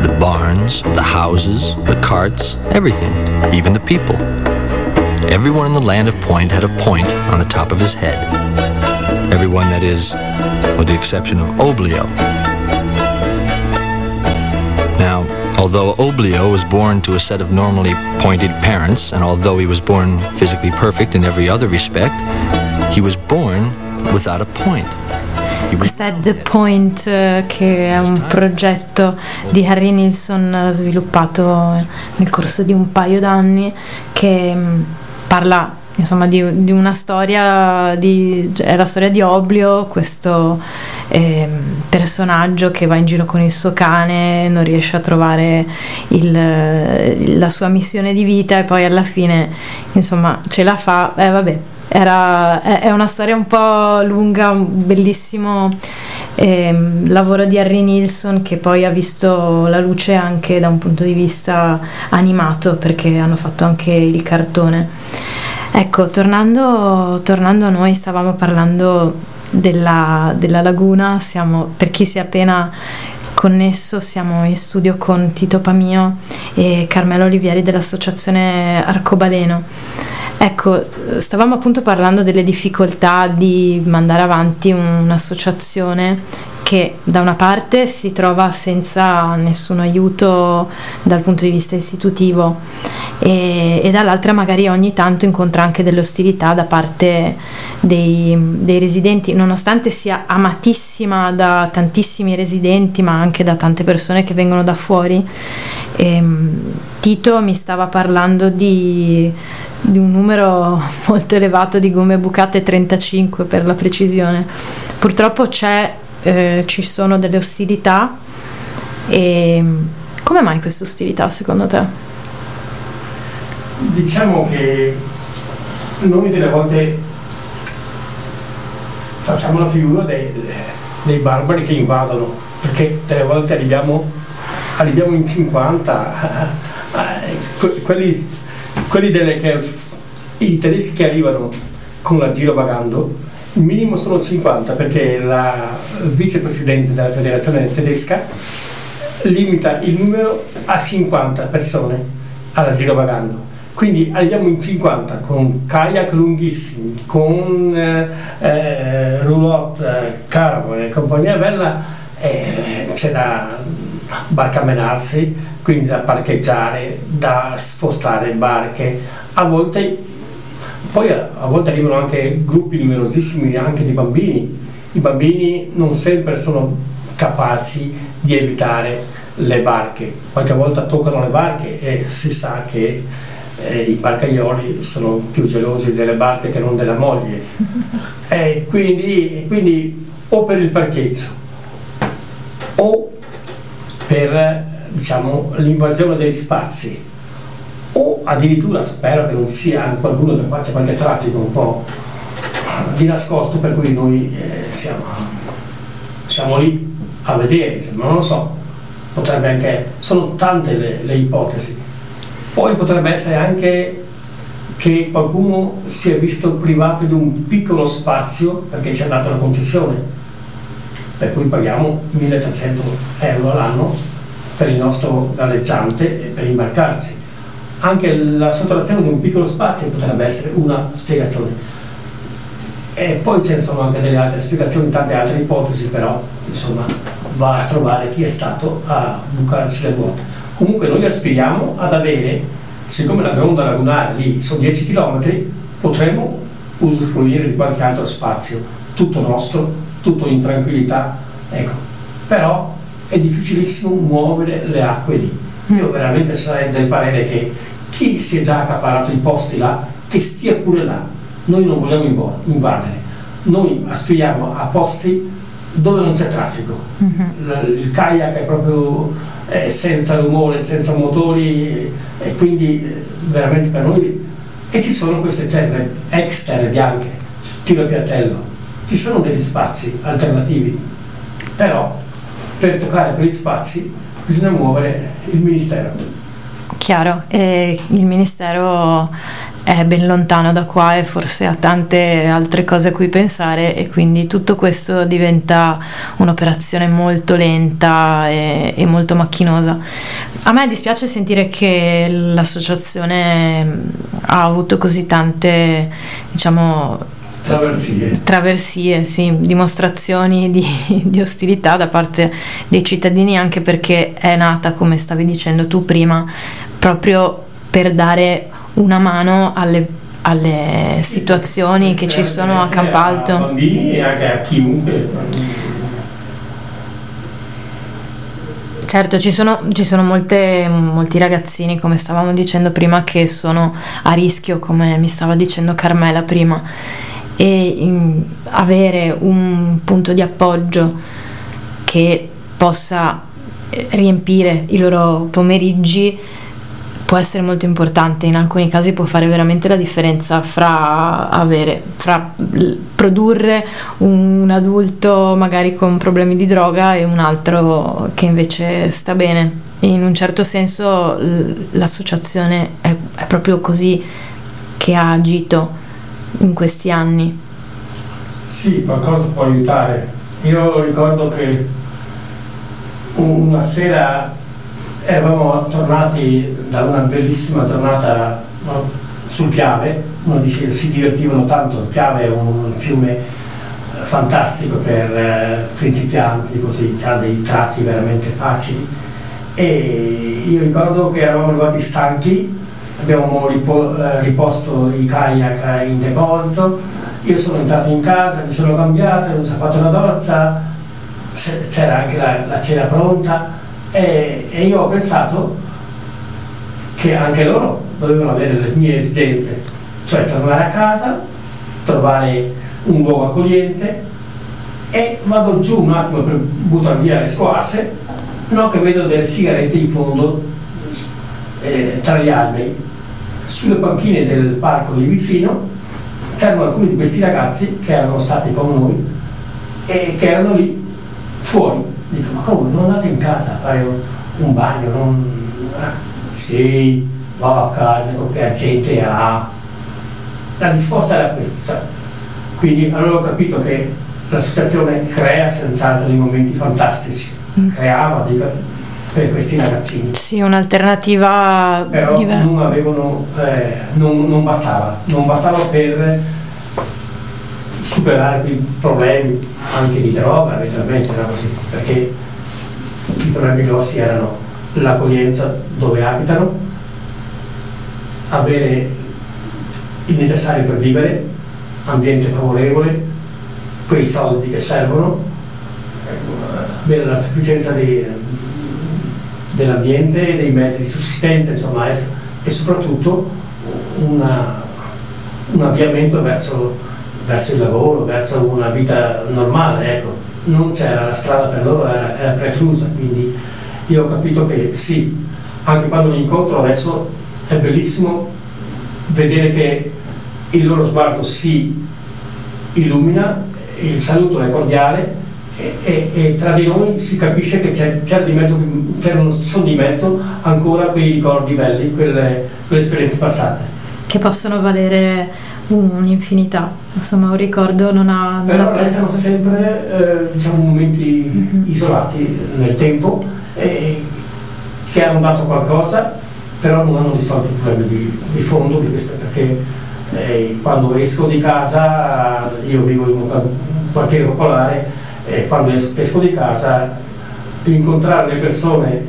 The barns, the houses, the carts, everything, even the people. Everyone in the Land of Point had a point on the top of his head. Everyone, that is, with the exception of Oblio. Now, although Oblio was born to a set of normally pointed parents, and although he was born physically perfect in every other respect, he was born without a point. Questa è The Point, eh, che è un progetto di Harry Nilsson eh, sviluppato nel corso di un paio d'anni che mh, parla insomma di, di una storia di, è la storia di Oblio questo ehm, personaggio che va in giro con il suo cane non riesce a trovare il- la sua missione di vita e poi alla fine insomma ce la fa eh, vabbè era, è, una storia un po' lunga, un bellissimo ehm, lavoro di Harry Nilsson che poi ha visto la luce anche da un punto di vista animato perché hanno fatto anche il cartone. Ecco, tornando, tornando a noi, stavamo parlando della, della laguna, siamo, per chi si è appena connesso, siamo in studio con Tito Pamio e Carmelo Olivieri dell'associazione Arcobaleno. Ecco, stavamo appunto parlando delle difficoltà di mandare avanti un'associazione che da una parte si trova senza nessun aiuto dal punto di vista istitutivo e, e dall'altra magari ogni tanto incontra anche delle ostilità da parte dei, dei residenti, nonostante sia amatissima da tantissimi residenti ma anche da tante persone che vengono da fuori. Ehm, Tito mi stava parlando di, di un numero molto elevato di gomme bucate 35 per la precisione. Purtroppo c'è, eh, ci sono delle ostilità e come mai queste ostilità secondo te? Diciamo che noi delle volte facciamo la figura dei, dei barbari che invadono, perché delle volte arriviamo, arriviamo in 50, eh, que- quelli, quelli delle che i tedeschi che arrivano con la girovagando, il minimo sono 50 perché la vicepresidente della federazione tedesca limita il numero a 50 persone alla girovagando. Quindi arriviamo in 50 con kayak lunghissimi, con eh, eh, roulotte, eh, carro e compagnia bella, eh, c'è da barcamenarsi, quindi da parcheggiare, da spostare barche. A volte, poi a, a volte arrivano anche gruppi numerosissimi anche di bambini. I bambini non sempre sono capaci di evitare le barche, qualche volta toccano le barche e si sa che eh, i barcaioli sono più gelosi delle barche che non della moglie. E quindi, quindi o per il parcheggio o per diciamo, l'invasione degli spazi o addirittura spero che non sia qualcuno che faccia qualche traffico un po' di nascosto per cui noi eh, siamo, siamo lì a vedere, ma non lo so, potrebbe anche, sono tante le, le ipotesi. Poi potrebbe essere anche che qualcuno si è visto privato di un piccolo spazio perché ci ha dato la concessione, per cui paghiamo 1300 euro all'anno per il nostro galleggiante e per imbarcarci. Anche la sottrazione di un piccolo spazio potrebbe essere una spiegazione. E poi ce ne sono anche delle altre spiegazioni, tante altre ipotesi, però insomma va a trovare chi è stato a bucarci le ruote. Comunque noi aspiriamo ad avere, siccome la gronda lagunare lì sono 10 km, potremmo usufruire di qualche altro spazio, tutto nostro, tutto in tranquillità. Ecco. Però è difficilissimo muovere le acque lì. Io veramente sarei del parere che chi si è già accaparato i posti là, che stia pure là. Noi non vogliamo invadere, noi aspiriamo a posti dove non c'è traffico. Mm-hmm. Il kayak è proprio eh, senza rumore, senza motori e quindi eh, veramente per noi e ci sono queste terre, ex terre bianche, tiro piattello, ci sono degli spazi alternativi, però per toccare quegli spazi bisogna muovere il Ministero. Chiaro, e il Ministero è ben lontano da qua e forse ha tante altre cose a cui pensare e quindi tutto questo diventa un'operazione molto lenta e, e molto macchinosa. A me dispiace sentire che l'associazione ha avuto così tante, diciamo, Traversie. Traversie, sì, dimostrazioni di, di, ostilità da parte dei cittadini, anche perché è nata, come stavi dicendo tu prima, proprio per dare una mano alle, alle situazioni che ci sono a Campalto. A bambini e anche a chiunque. Certo, ci sono, ci sono molte, molti ragazzini, come stavamo dicendo prima, che sono a rischio, come mi stava dicendo Carmela prima e in, avere un punto di appoggio che possa eh, riempire i loro pomeriggi può essere molto importante, in alcuni casi può fare veramente la differenza fra, avere, fra produrre un adulto magari con problemi di droga e un altro che invece sta bene. In un certo senso l'associazione è, è proprio così che ha agito in questi anni? Sì, qualcosa può aiutare. Io ricordo che una sera eravamo tornati da una bellissima giornata no, sul Piave, uno dice si divertivano tanto, il Piave è un fiume fantastico per eh, principianti, così ha dei tratti veramente facili. E io ricordo che eravamo arrivati stanchi abbiamo ripo- eh, riposto i kayak in deposito, io sono entrato in casa, mi sono cambiato, ho fatto una doccia, c'era anche la, la cena pronta e, e, io ho pensato che anche loro dovevano avere le mie esigenze, cioè tornare a casa, trovare un luogo accogliente e vado giù un attimo per buttare via le squasse, no che vedo delle sigarette in fondo eh, tra gli alberi sulle panchine del parco lì vicino c'erano alcuni di questi ragazzi che erano stati con noi e che erano lì fuori. Dico, ma come, non andate in casa a fare un, bagno? Non... Ah, sì, va a casa, che gente ha. la risposta era questa. Quindi allora ho capito che l'associazione crea senz'altro dei momenti fantastici, Mm. creava dei, per questi ragazzini. Sì, un'alternativa Però diversa. non avevano, eh, non, non bastava, non bastava per superare quei problemi anche di droga, eventualmente era così, perché i problemi grossi erano l'accoglienza dove abitano, avere il necessario per vivere, ambiente favorevole, quei soldi che servono, avere la sufficienza di- dell'ambiente, dei mezzi di sussistenza, insomma, e soprattutto una- un avviamento verso, verso il lavoro, verso una vita normale, ecco. Non c'era la strada per loro, era, era preclusa, quindi io ho capito che sì, anche quando li incontro adesso è bellissimo vedere che il loro sguardo si illumina, il saluto è cordiale e, e- e tra di noi si capisce che c'è, c'era di mezzo, c'erano, sono di mezzo ancora quei ricordi belli, quelle, quelle esperienze passate. che possono valere un'infinità. Insomma, un ricordo non ha, Però restano sempre eh, diciamo, momenti Mhm. isolati nel tempo e che hanno dato qualcosa, però non hanno risolto i problemi di, di fondo di queste, perché eh, quando esco di casa, io vivo in un qua- un quartiere popolare, e quando es- esco di casa incontrare le persone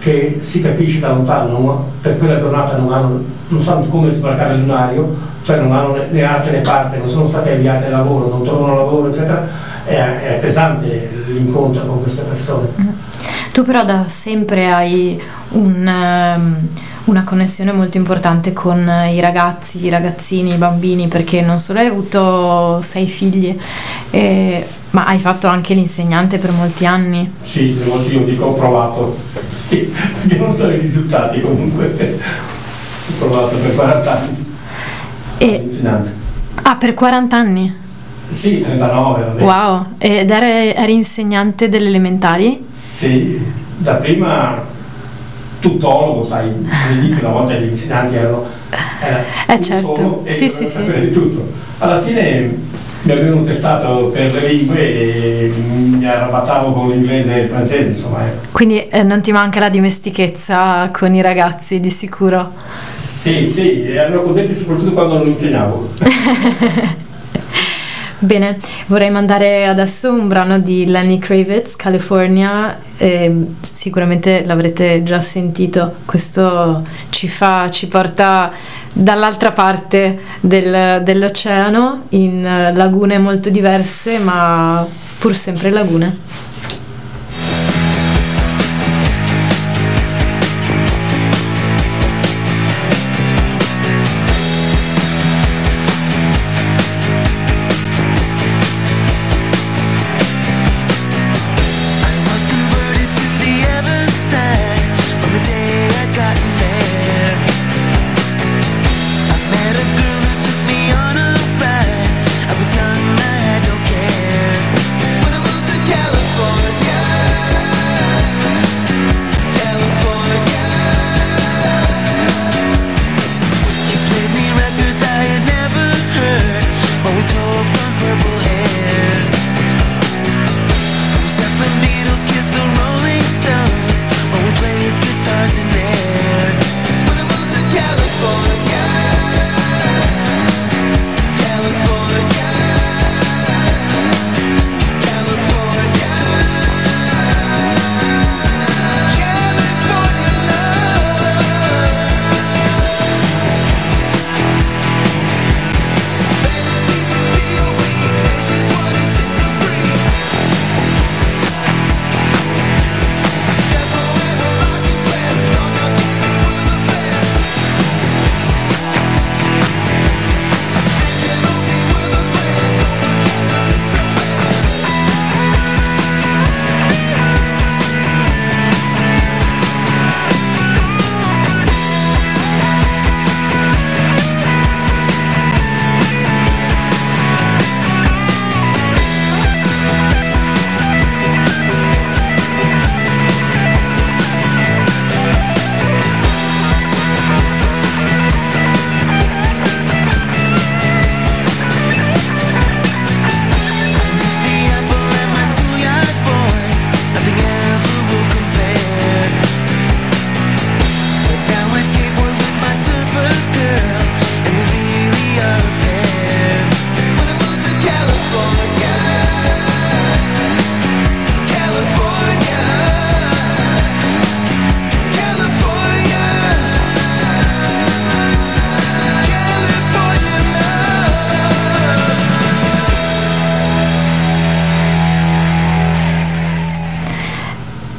che si capisce da lontano per quella giornata non, hanno, non sanno come sbarcare il lunario, cioè non hanno né- arte né parte, non sono stati avviati al lavoro, non tornano al lavoro, eccetera, è, è pesante l'incontro con queste persone. Tu però da sempre hai un, ehm, una connessione molto importante con i ragazzi, i ragazzini, i bambini, perché non solo hai avuto sei figli, eh, ma hai fatto anche l'insegnante per molti anni. Sì, per molti io dico ho provato, perché non so i risultati comunque. Ho provato per 40 anni. E-. Ah, per 40 anni? Sì, 39, vabbè. Wow, ed eri, eri insegnante delle elementari? Sì, da prima tuttologo, sai, all'inizio una volta gli insegnanti erano era Eh, uno certo. solo e Sì, sì, sì. di tutto. Alla fine mi avevano testato per le lingue e mi arrabattavo con l'inglese e il francese, insomma. ecco. Quindi eh, non ti manca la dimestichezza con i ragazzi, di sicuro? Sì, sì, erano contenti soprattutto quando non insegnavo. Bene, vorrei mandare adesso un brano di Lenny Kravitz, California, ehm, sicuramente l'avrete già sentito, questo ci fa, ci porta dall'altra parte del- dell'oceano in eh, lagune molto diverse ma pur sempre lagune.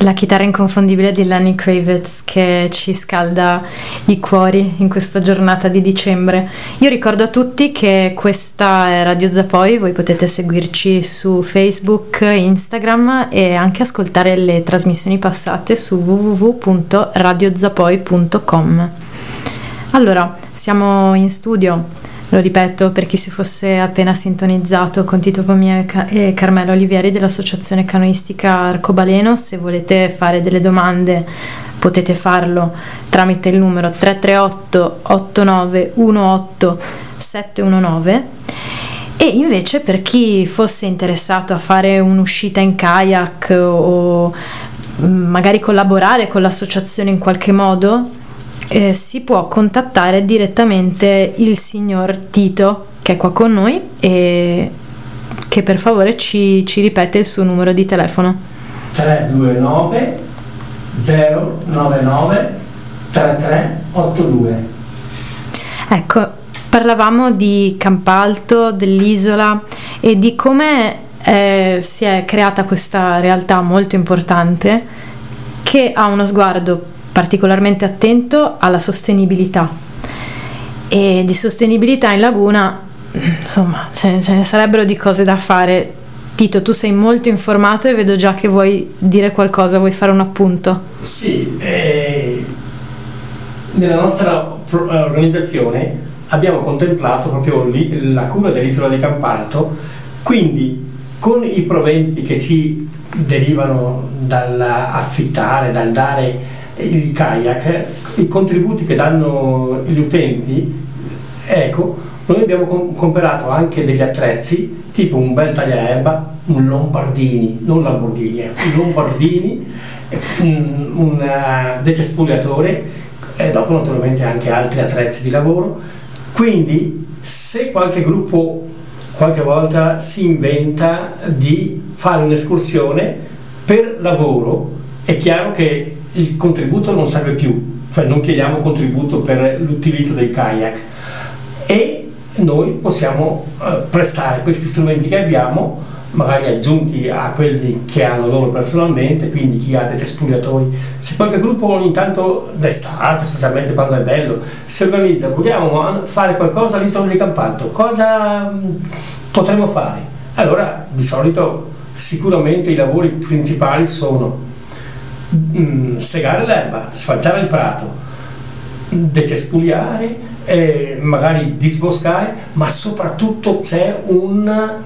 La chitarra inconfondibile di Lenny Kravitz che ci scalda i cuori in questa giornata di dicembre. Io ricordo a tutti che questa è Radio Zapoi, voi potete seguirci su Facebook, Instagram e anche ascoltare le trasmissioni passate su www.radiozapoi.com. Allora, siamo in studio lo ripeto per chi si fosse appena sintonizzato con Tito Pomia e, Ca- Carmelo Olivieri dell'Associazione Canoistica Arcobaleno, se volete fare delle domande potete farlo tramite il numero 338 8918 719 e invece per chi fosse interessato a fare un'uscita in kayak o magari collaborare con l'associazione in qualche modo, eh, si può contattare direttamente il signor Tito che è qua con noi e che per favore ci, ci ripete il suo numero di telefono. 329 099 3382. Ecco, parlavamo di Campalto, dell'isola e di come eh, si è creata questa realtà molto importante che ha uno sguardo particolarmente attento alla sostenibilità. E di sostenibilità in laguna insomma ce, ce ne sarebbero di cose da fare. Tito tu sei molto informato e vedo già che vuoi dire qualcosa vuoi fare un appunto. Sì, eh, nella nostra eh, organizzazione abbiamo contemplato proprio lì la cura dell'isola di Campalto, quindi con i proventi che ci derivano dall'affittare, dal dare il kayak, i contributi che danno gli utenti, ecco, noi abbiamo com- comprato anche degli attrezzi, tipo un bel tagliaerba, un Lombardini, non Lamborghini, eh, un Lombardini, un, un eh, detespugliatore e dopo naturalmente anche altri attrezzi di lavoro. Quindi se qualche gruppo qualche volta si inventa di fare un'escursione per lavoro, è chiaro che il contributo non serve più, cioè non chiediamo contributo per l'utilizzo dei kayak e noi possiamo eh, prestare questi strumenti che abbiamo magari aggiunti a quelli che hanno loro personalmente, quindi chi ha dei tespugliatori. Se qualche gruppo ogni tanto d'estate, specialmente quando è bello, si organizza, vogliamo fare qualcosa all'isola di Campalto, cosa mh, potremmo fare? Allora, di solito, sicuramente i lavori principali sono mh, segare l'erba, sfalciare il prato, decespugliare, eh, magari disboscare, ma soprattutto c'è un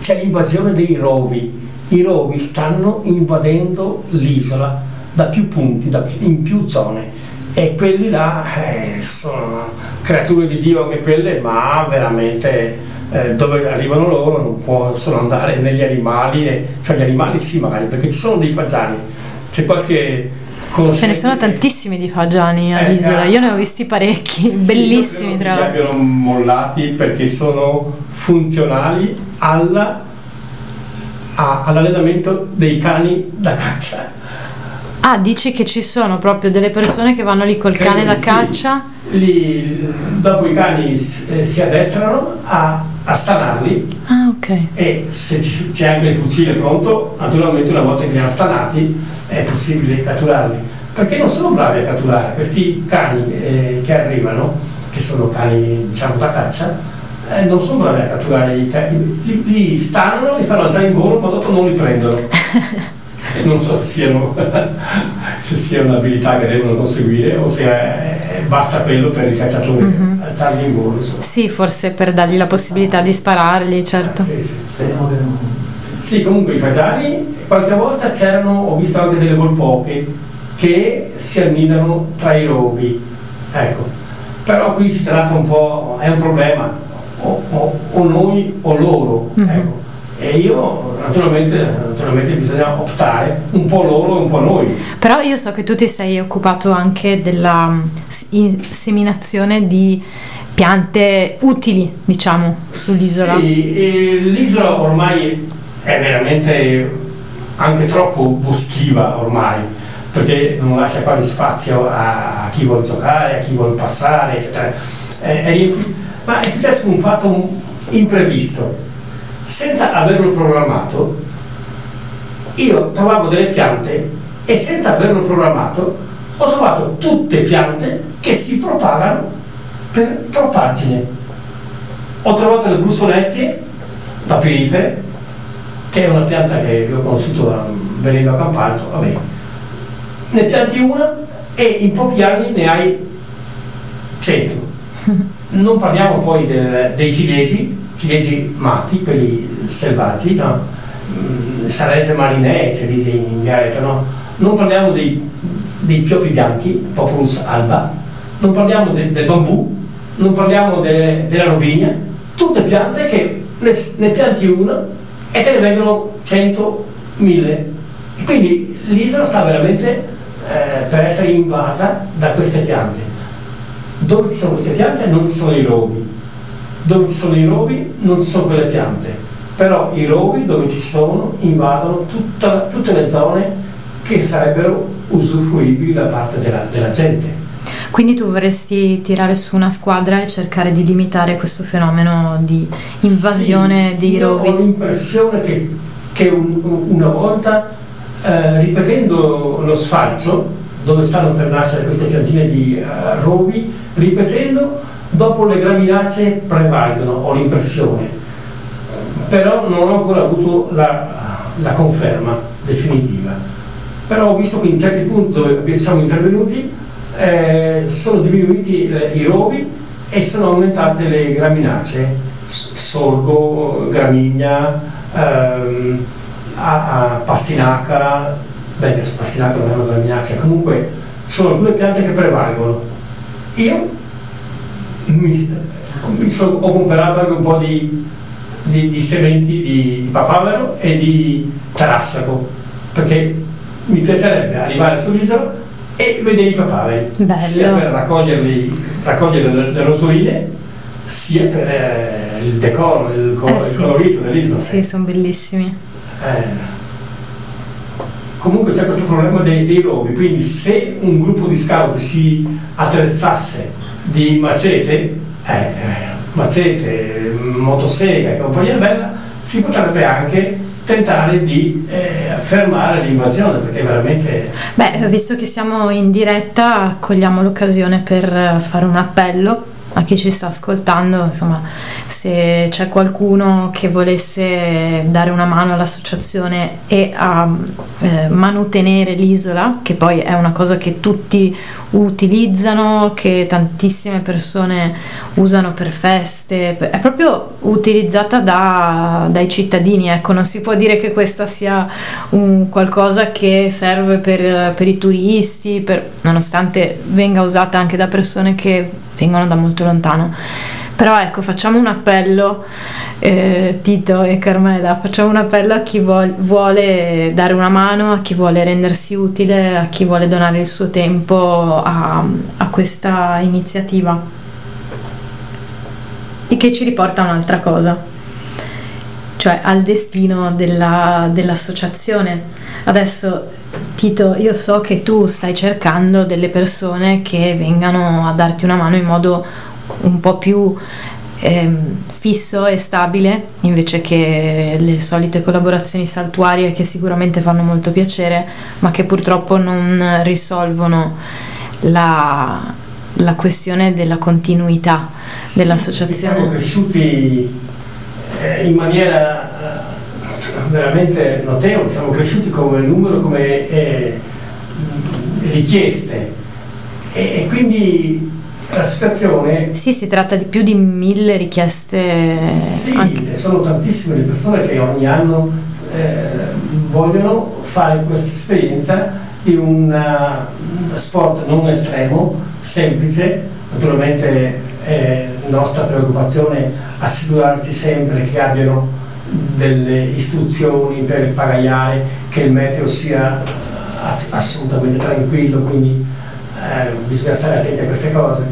c'è l'invasione dei rovi. I rovi stanno invadendo l'isola da più punti, da in più zone. E quelli là eh, sono creature di Dio anche quelle, ma veramente eh, dove arrivano loro non possono andare negli animali, eh, cioè gli animali sì magari, perché ci sono dei fagiani. C'è qualche ce ne sono tantissimi di fagiani Eh, all'isola. eh, io ne ho visti parecchi Sì, bellissimi tra l'altro. Li abbiano mollati perché sono funzionali alla- a- all'allenamento dei cani da caccia. Ah dici che ci sono proprio delle persone che vanno lì col Credo cane da sì. caccia Li- dopo i cani eh, si addestrano a, a stanarli ah ok e se ci- c'è anche il fucile pronto, naturalmente una volta che li hanno stanati è possibile catturarli. Perché non sono bravi a catturare questi cani eh, che arrivano, che sono cani diciamo da caccia, eh, non sono bravi a catturare i cani, li, li stanano, li fanno alzare in volo, ma dopo non li prendono. Non so se siano se sia un'abilità che devono conseguire o se è- basta quello per i cacciatori, Mhm. alzarli in volo. Insomma. sì forse per dargli la possibilità di spararli certo Sì, sì. Sì, comunque i fagiani, qualche volta c'erano, ho visto anche delle volpoche che si annidano tra i rovi. Ecco. Però qui si tratta un po', è un problema, o, o- o noi o loro. Mhm. Ecco. E io naturalmente, naturalmente bisogna optare un po' loro e un po' noi. Però io so che tu ti sei occupato anche della mm, s- inseminazione di piante utili, diciamo, sull'isola. Sì, l'isola ormai è veramente anche troppo boschiva ormai, perché non lascia quasi spazio a, chi vuole giocare, a chi vuole passare, eccetera. È- è ma è successo un fatto imprevisto. Senza averlo programmato, io trovavo delle piante e senza averlo programmato ho trovato tutte piante che si propagano per propaggine. Ho trovato le brussolezie papirifere, che è una pianta che ho conosciuto da- venendo a Campalto, vabbè. Ne pianti una e in pochi anni ne hai 100. Non parliamo poi del- dei cilesi, cilesi matti, quelli selvaggi, no? Mm, Sarese marinee, si dice in dialetto, no? Non parliamo dei, dei piopi bianchi, Populus alba, non parliamo de- del bambù, non parliamo de- della robigna, tutte piante che ne, ne pianti una e te ne vengono 100, 1000. E quindi l'isola sta veramente eh, per essere invasa da queste piante. Dove ci sono queste piante non ci sono i rovi, dove ci sono i rovi non ci sono quelle piante, però i rovi dove ci sono invadono tutta- tutte le zone che sarebbero usufruibili da parte della, della gente. Quindi tu vorresti tirare su una squadra e cercare di limitare questo fenomeno di invasione Sì, dei io Ho rovi. l'impressione che, che un- una volta, eh, ripetendo lo sfalcio, dove stanno per nascere queste piantine di eh, rovi, ripetendo, dopo le graminacee prevalgono, ho l'impressione. Però non ho ancora avuto la, la conferma definitiva. Però ho visto che in certi punti dove siamo intervenuti eh, sono diminuiti i rovi e sono aumentate le graminacee, sorgo, gramigna, ehm, a, a pastinaca, beh, pastinaca non è una graminacea, comunque sono alcune piante che prevalgono. Io mi, mi sono- ho comprato anche un po' di, di- di sementi di, di papavero e di tarassaco, perché mi piacerebbe arrivare sull'isola e vedere i papaveri, Bello. sia per raccoglierli, raccogliere le, le rosoline, sia per eh, il decoro, il, co- Eh il sì. colorito dell'isola. Sì, sono bellissimi. Eh, Comunque c'è questo problema dei, dei rovi, quindi se un gruppo di scout si attrezzasse di macete, eh, eh, macete, motosega e compagnia bella, si potrebbe anche tentare di eh, fermare l'invasione, perché veramente Beh, visto che siamo in diretta, cogliamo l'occasione per eh, fare un appello a chi ci sta ascoltando, insomma, se c'è qualcuno che volesse dare una mano all'associazione e a eh, manutenere l'isola, che poi è una cosa che tutti utilizzano, che tantissime persone usano per feste, è proprio utilizzata da- dai cittadini, ecco, non si può dire che questa sia un qualcosa che serve per, per i turisti, per- nonostante venga usata anche da persone che vengono da molto lontano. Però ecco, facciamo un appello, eh, Tito e Carmela, facciamo un appello a chi vuol- vuole dare una mano, a chi vuole rendersi utile, a chi vuole donare il suo tempo a, a questa iniziativa. E che ci riporta a un'altra cosa, cioè al destino della- dell'associazione. Adesso Tito, io so che tu stai cercando delle persone che vengano a darti una mano in modo un po' più ehm, fisso e stabile invece che le solite collaborazioni saltuarie che sicuramente fanno molto piacere ma che purtroppo non risolvono la, la questione della continuità siamo dell'associazione. cresciuti eh, in maniera eh, veramente notevole, siamo cresciuti come numero, come eh, richieste e, e quindi la situazione Sì, si tratta di più di mille richieste. Sì, anche- sono tantissime le persone che ogni anno eh, vogliono fare questa esperienza di un uh, sport non estremo, semplice, naturalmente è nostra preoccupazione assicurarci sempre che abbiano delle istruzioni per il pagaiare, che il meteo sia eh, ass- assolutamente tranquillo, quindi eh, bisogna stare attenti a queste cose.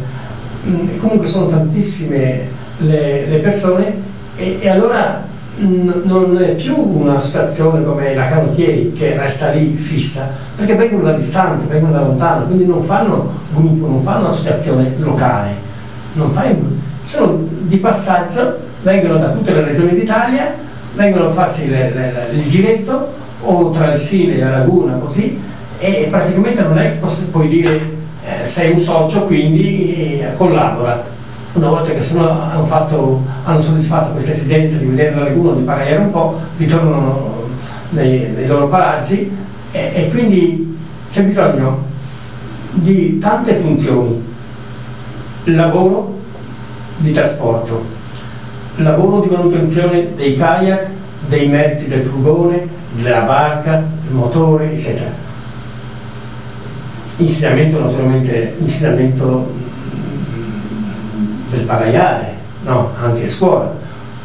Mm, comunque sono tantissime le, le persone e, e allora mm, non è più un'associazione come la Canottieri che resta lì fissa, perché vengono da distante, vengono da lontano, quindi non fanno gruppo, non fanno associazione locale, non fai- sono di passaggio, vengono da tutte le regioni d'Italia, vengono a farsi le- le- le- il giretto o tra il Sile e la Laguna così e praticamente non è che puoi dire eh, sei un socio quindi eh, collabora. Una volta che sono, hanno, fatto, hanno soddisfatto questa esigenza di vedere la laguna, di pagare un po', ritornano nei, nei loro paraggi e, e quindi c'è bisogno di tante funzioni. Lavoro di trasporto, lavoro di manutenzione dei kayak, dei mezzi del furgone, della barca, del motore, eccetera. Insegnamento naturalmente, insegnamento mm, del pagaiare, no, anche a scuola.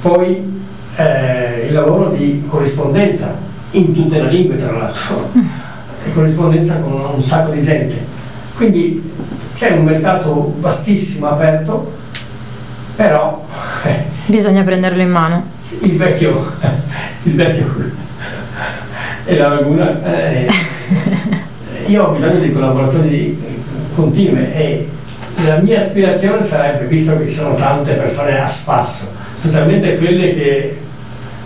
Poi eh, il lavoro di corrispondenza in tutte le lingue tra l'altro, e corrispondenza con un sacco di gente. Quindi c'è un mercato vastissimo aperto, però eh, Bisogna prenderlo in mano. il vecchio, il vecchio e la laguna, eh, io ho bisogno di collaborazioni continue e la mia aspirazione sarebbe, visto che ci sono tante persone a spasso, specialmente quelle che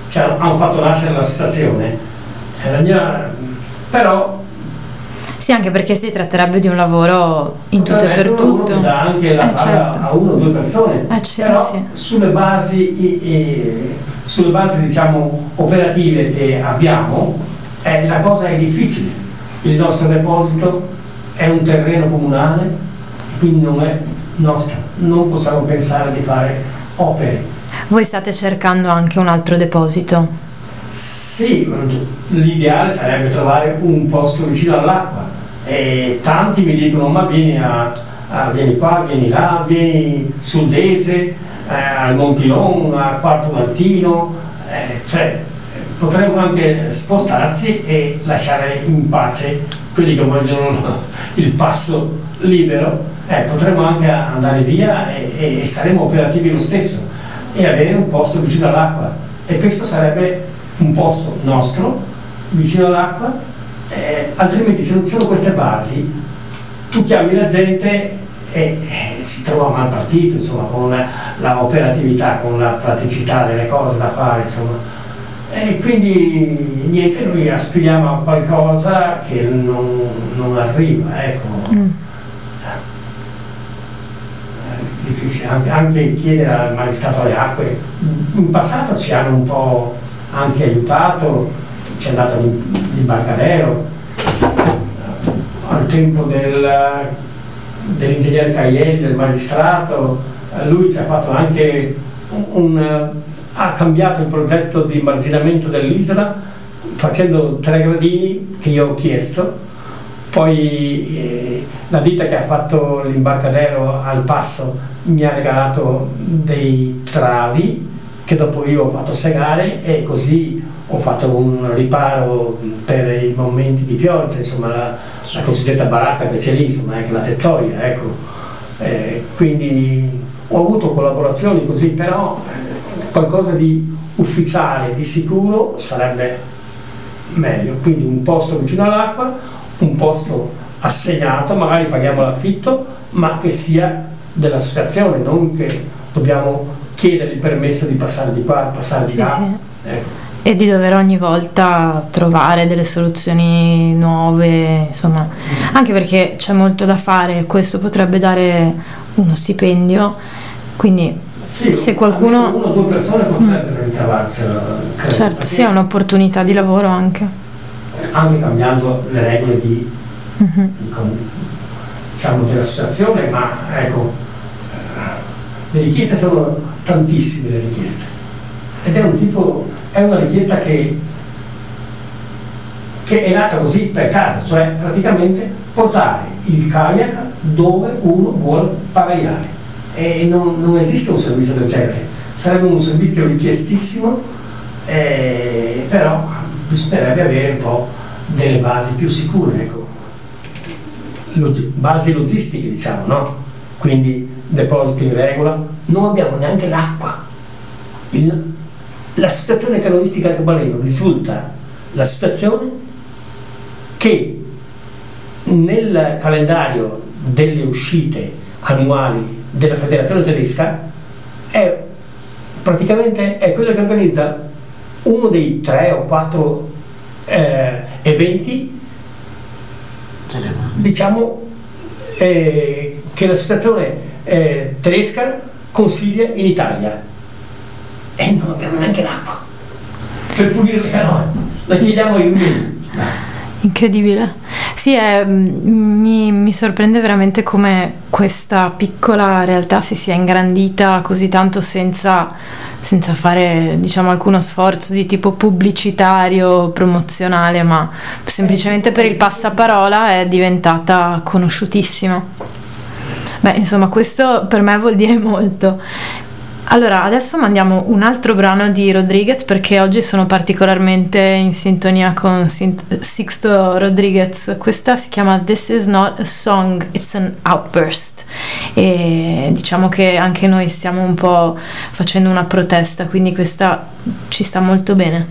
ci hanno, fatto nascere l'associazione, la mia, però Sì, anche perché si tratterebbe di un lavoro in tutto e Potrebbe per tutto. dà anche la Eh, certo. a uno o due persone, Eh, sì, però sì. sulle basi, i- sulle basi diciamo, operative che abbiamo eh, la cosa è difficile. Il nostro deposito è un terreno comunale, quindi non è nostro, non possiamo pensare di fare opere. Voi state cercando anche un altro deposito. Sì, l'ideale sarebbe trovare un posto vicino all'acqua. E tanti mi dicono ma vieni, a, a- vieni qua, vieni là, vieni sul Dese, eh, al Montilon, a Quarto d'Altino, eh, cioè potremmo anche spostarci e lasciare in pace quelli che vogliono il passo libero, eh, potremmo anche andare via e- e saremo operativi lo stesso e avere un posto vicino all'acqua. E questo sarebbe un posto nostro vicino all'acqua, eh, altrimenti se non ci sono queste basi tu chiami la gente e, e si trova mal partito insomma con la, la operatività, con la praticità delle cose da fare insomma. E quindi niente, noi aspiriamo a qualcosa che non, non arriva, ecco. Mm. Eh, anche, anche chiedere al magistrato alle acque. In passato ci hanno un po' anche aiutato, ci è andato l'im- l'imbarcadero, al tempo del, dell'ingegnere Caielli, del magistrato, lui ci ha fatto anche un- ha cambiato il progetto di marginamento dell'isola facendo tre gradini che io ho chiesto. Poi eh, la ditta che ha fatto l'imbarcadero al passo mi ha regalato dei travi che dopo io ho fatto segare e così ho fatto un riparo per i momenti di pioggia, insomma la, la cosiddetta baracca che c'è lì, insomma anche la tettoia, ecco. Eh, quindi ho avuto collaborazioni così, però eh, qualcosa di ufficiale, di sicuro sarebbe meglio. Quindi un posto vicino all'acqua, un posto assegnato, magari paghiamo l'affitto, ma che sia dell'associazione, non che dobbiamo chiedere il permesso di passare di qua, passare di Sì, là. sì. Ecco. E di dover ogni volta trovare delle soluzioni nuove, insomma, anche perché c'è molto da fare, questo potrebbe dare uno stipendio, quindi Sì, se qualcuno... Una o due persone potrebbero ricavarcela. credo, Certo, perché sì, è un'opportunità di lavoro anche. Anche cambiando le regole di, Mhm. di diciamo, dell'associazione, ma ecco, eh, le richieste sono tantissime le richieste. Ed è un tipo, è una richiesta che, che è nata così per caso, cioè praticamente portare il kayak dove uno vuole pagaiare. E non, non esiste un servizio del genere, sarebbe un servizio richiestissimo, eh, però bisognerebbe avere un po' delle basi più sicure, ecco. Log- basi logistiche diciamo, no? Quindi depositi in regola, non abbiamo neanche l'acqua. Il- l'associazione canonistica arcobaleno risulta l'associazione che nel calendario delle uscite annuali della federazione tedesca è praticamente è quella che organizza uno dei tre o quattro eh, eventi diciamo eh, che l'associazione eh, tedesca consiglia in Italia e non abbiamo neanche l'acqua per pulire le canoe. La chiediamo ai miei. Incredibile. Sì, è- mi, mi sorprende veramente come questa piccola realtà si sia ingrandita così tanto senza, senza fare, diciamo, alcuno sforzo di tipo pubblicitario, promozionale, ma semplicemente per il passaparola è diventata conosciutissima. Beh, insomma, questo per me vuol dire molto. Allora, adesso mandiamo un altro brano di Rodriguez perché oggi sono particolarmente in sintonia con Sixto Rodriguez. Questa si chiama This is not a song, it's an outburst. E diciamo che anche noi stiamo un po' facendo una protesta, quindi questa ci sta molto bene.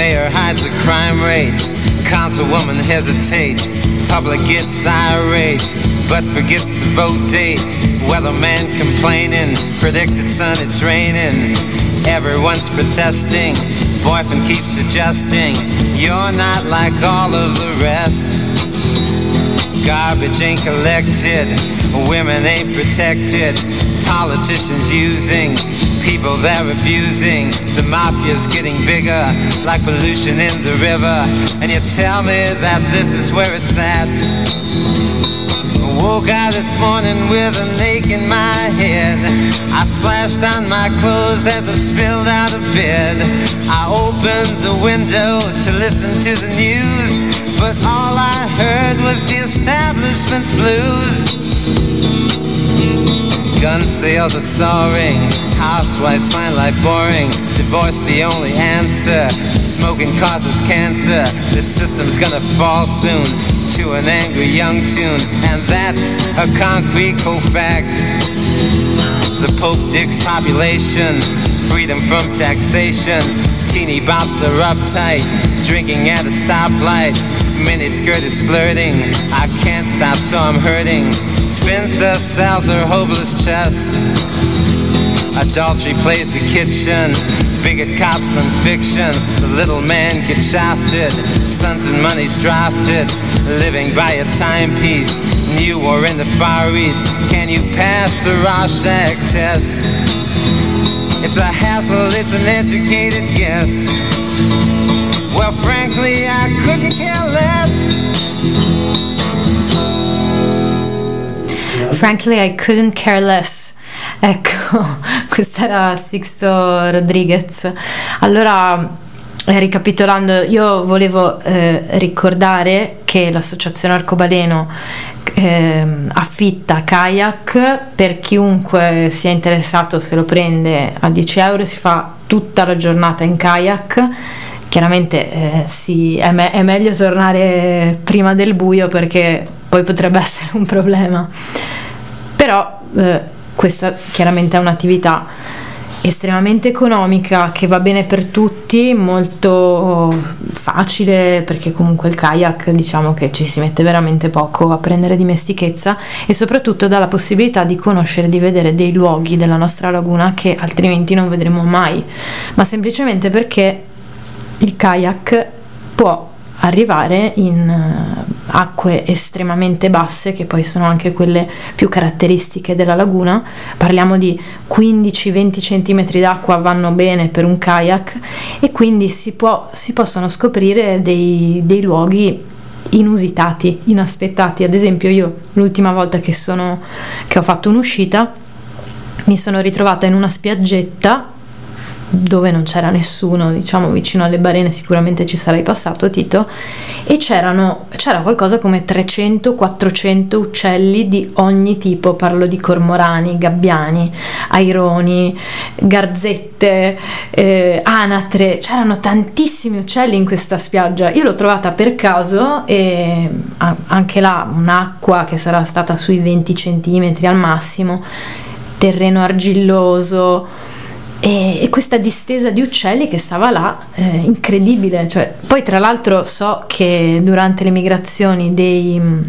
Mayor hides the crime rates. Councilwoman hesitates. Public gets irate, but forgets to vote dates. Weatherman complaining. Predicted sun, it's raining. Everyone's protesting. Boyfriend keeps adjusting. You're not like all of the rest. Garbage ain't collected, women ain't protected, politicians using people they're abusing. The mafia's getting bigger, like pollution in the river. And you tell me that this is where it's at. Woke out this morning with an ache in my head. I splashed on my clothes as I spilled out of bed. I opened the window to listen to the news, but all I heard was the establishment's blues. Gun sales are soaring, housewives find life boring. Divorce the only answer. Smoking causes cancer. This system's gonna fall soon to an angry young tune, and that's a concrete fact. The Pope digs population, freedom from taxation. Teeny bops are uptight, drinking at a stoplight. Miniskirt is flirting, I can't stop so I'm hurting. Spencer sells her hopeless chest. Adultery plays the kitchen, bigot cops than fiction. The little man gets shafted, sons and money's drafted. Living by a timepiece, new or in the Far East. Can you pass the Rorschach test? It's a hassle, it's an educated guess. Well, frankly, I couldn't care less. Frankly, I couldn't care less. Ecco, questa era Sixto Rodriguez. Allora, eh, ricapitolando, io volevo eh, ricordare che l'associazione Arcobaleno ehm, affitta kayak per chiunque sia interessato se lo prende a 10 euro si fa tutta la giornata in kayak chiaramente eh, sì, è, me- è meglio tornare prima del buio perché poi potrebbe essere un problema però eh, questa chiaramente è un'attività estremamente economica che va bene per tutti, molto facile perché comunque il kayak diciamo che ci si mette veramente poco a prendere dimestichezza e soprattutto dà la possibilità di conoscere, di vedere dei luoghi della nostra laguna che altrimenti non vedremo mai, ma semplicemente perché il kayak può arrivare in acque estremamente basse che poi sono anche quelle più caratteristiche della laguna. Parliamo di 15-20 cm d'acqua vanno bene per un kayak e quindi si, può, si possono scoprire dei, dei luoghi inusitati, inaspettati. Ad esempio io l'ultima volta che, sono, che ho fatto un'uscita mi sono ritrovata in una spiaggetta dove non c'era nessuno, diciamo vicino alle barene sicuramente ci sarai passato Tito, e c'era qualcosa come 300-400 uccelli di ogni tipo, parlo di cormorani, gabbiani, aironi, garzette, eh, anatre, c'erano tantissimi uccelli in questa spiaggia, io l'ho trovata per caso e anche là un'acqua che sarà stata sui 20 cm al massimo, terreno argilloso, e, questa distesa di uccelli che stava là, eh, incredibile. Cioè, poi tra l'altro so che durante le migrazioni dei, mh,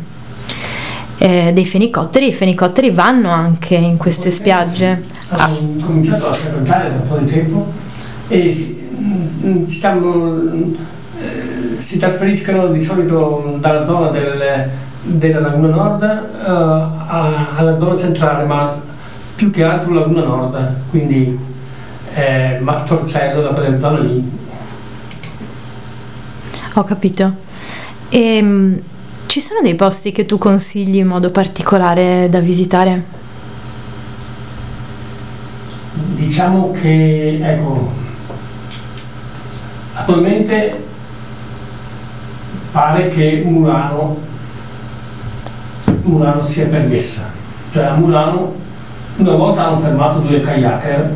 eh, dei fenicotteri, i fenicotteri vanno anche in queste spiagge. Ah, Ho cominciato a frequentare da un po' di tempo e si- mm, diciamo, si trasferiscono di solito dalla zona del- della Laguna Nord a- alla zona centrale, ma più che altro Laguna Nord, quindi eh, Martorcello, da quelle zone lì. Ho capito. E ci sono dei posti che tu consigli in modo particolare da visitare? Diciamo che, ecco, attualmente pare che Murano, Murano sia permessa. Cioè a Murano una volta hanno fermato due kayaker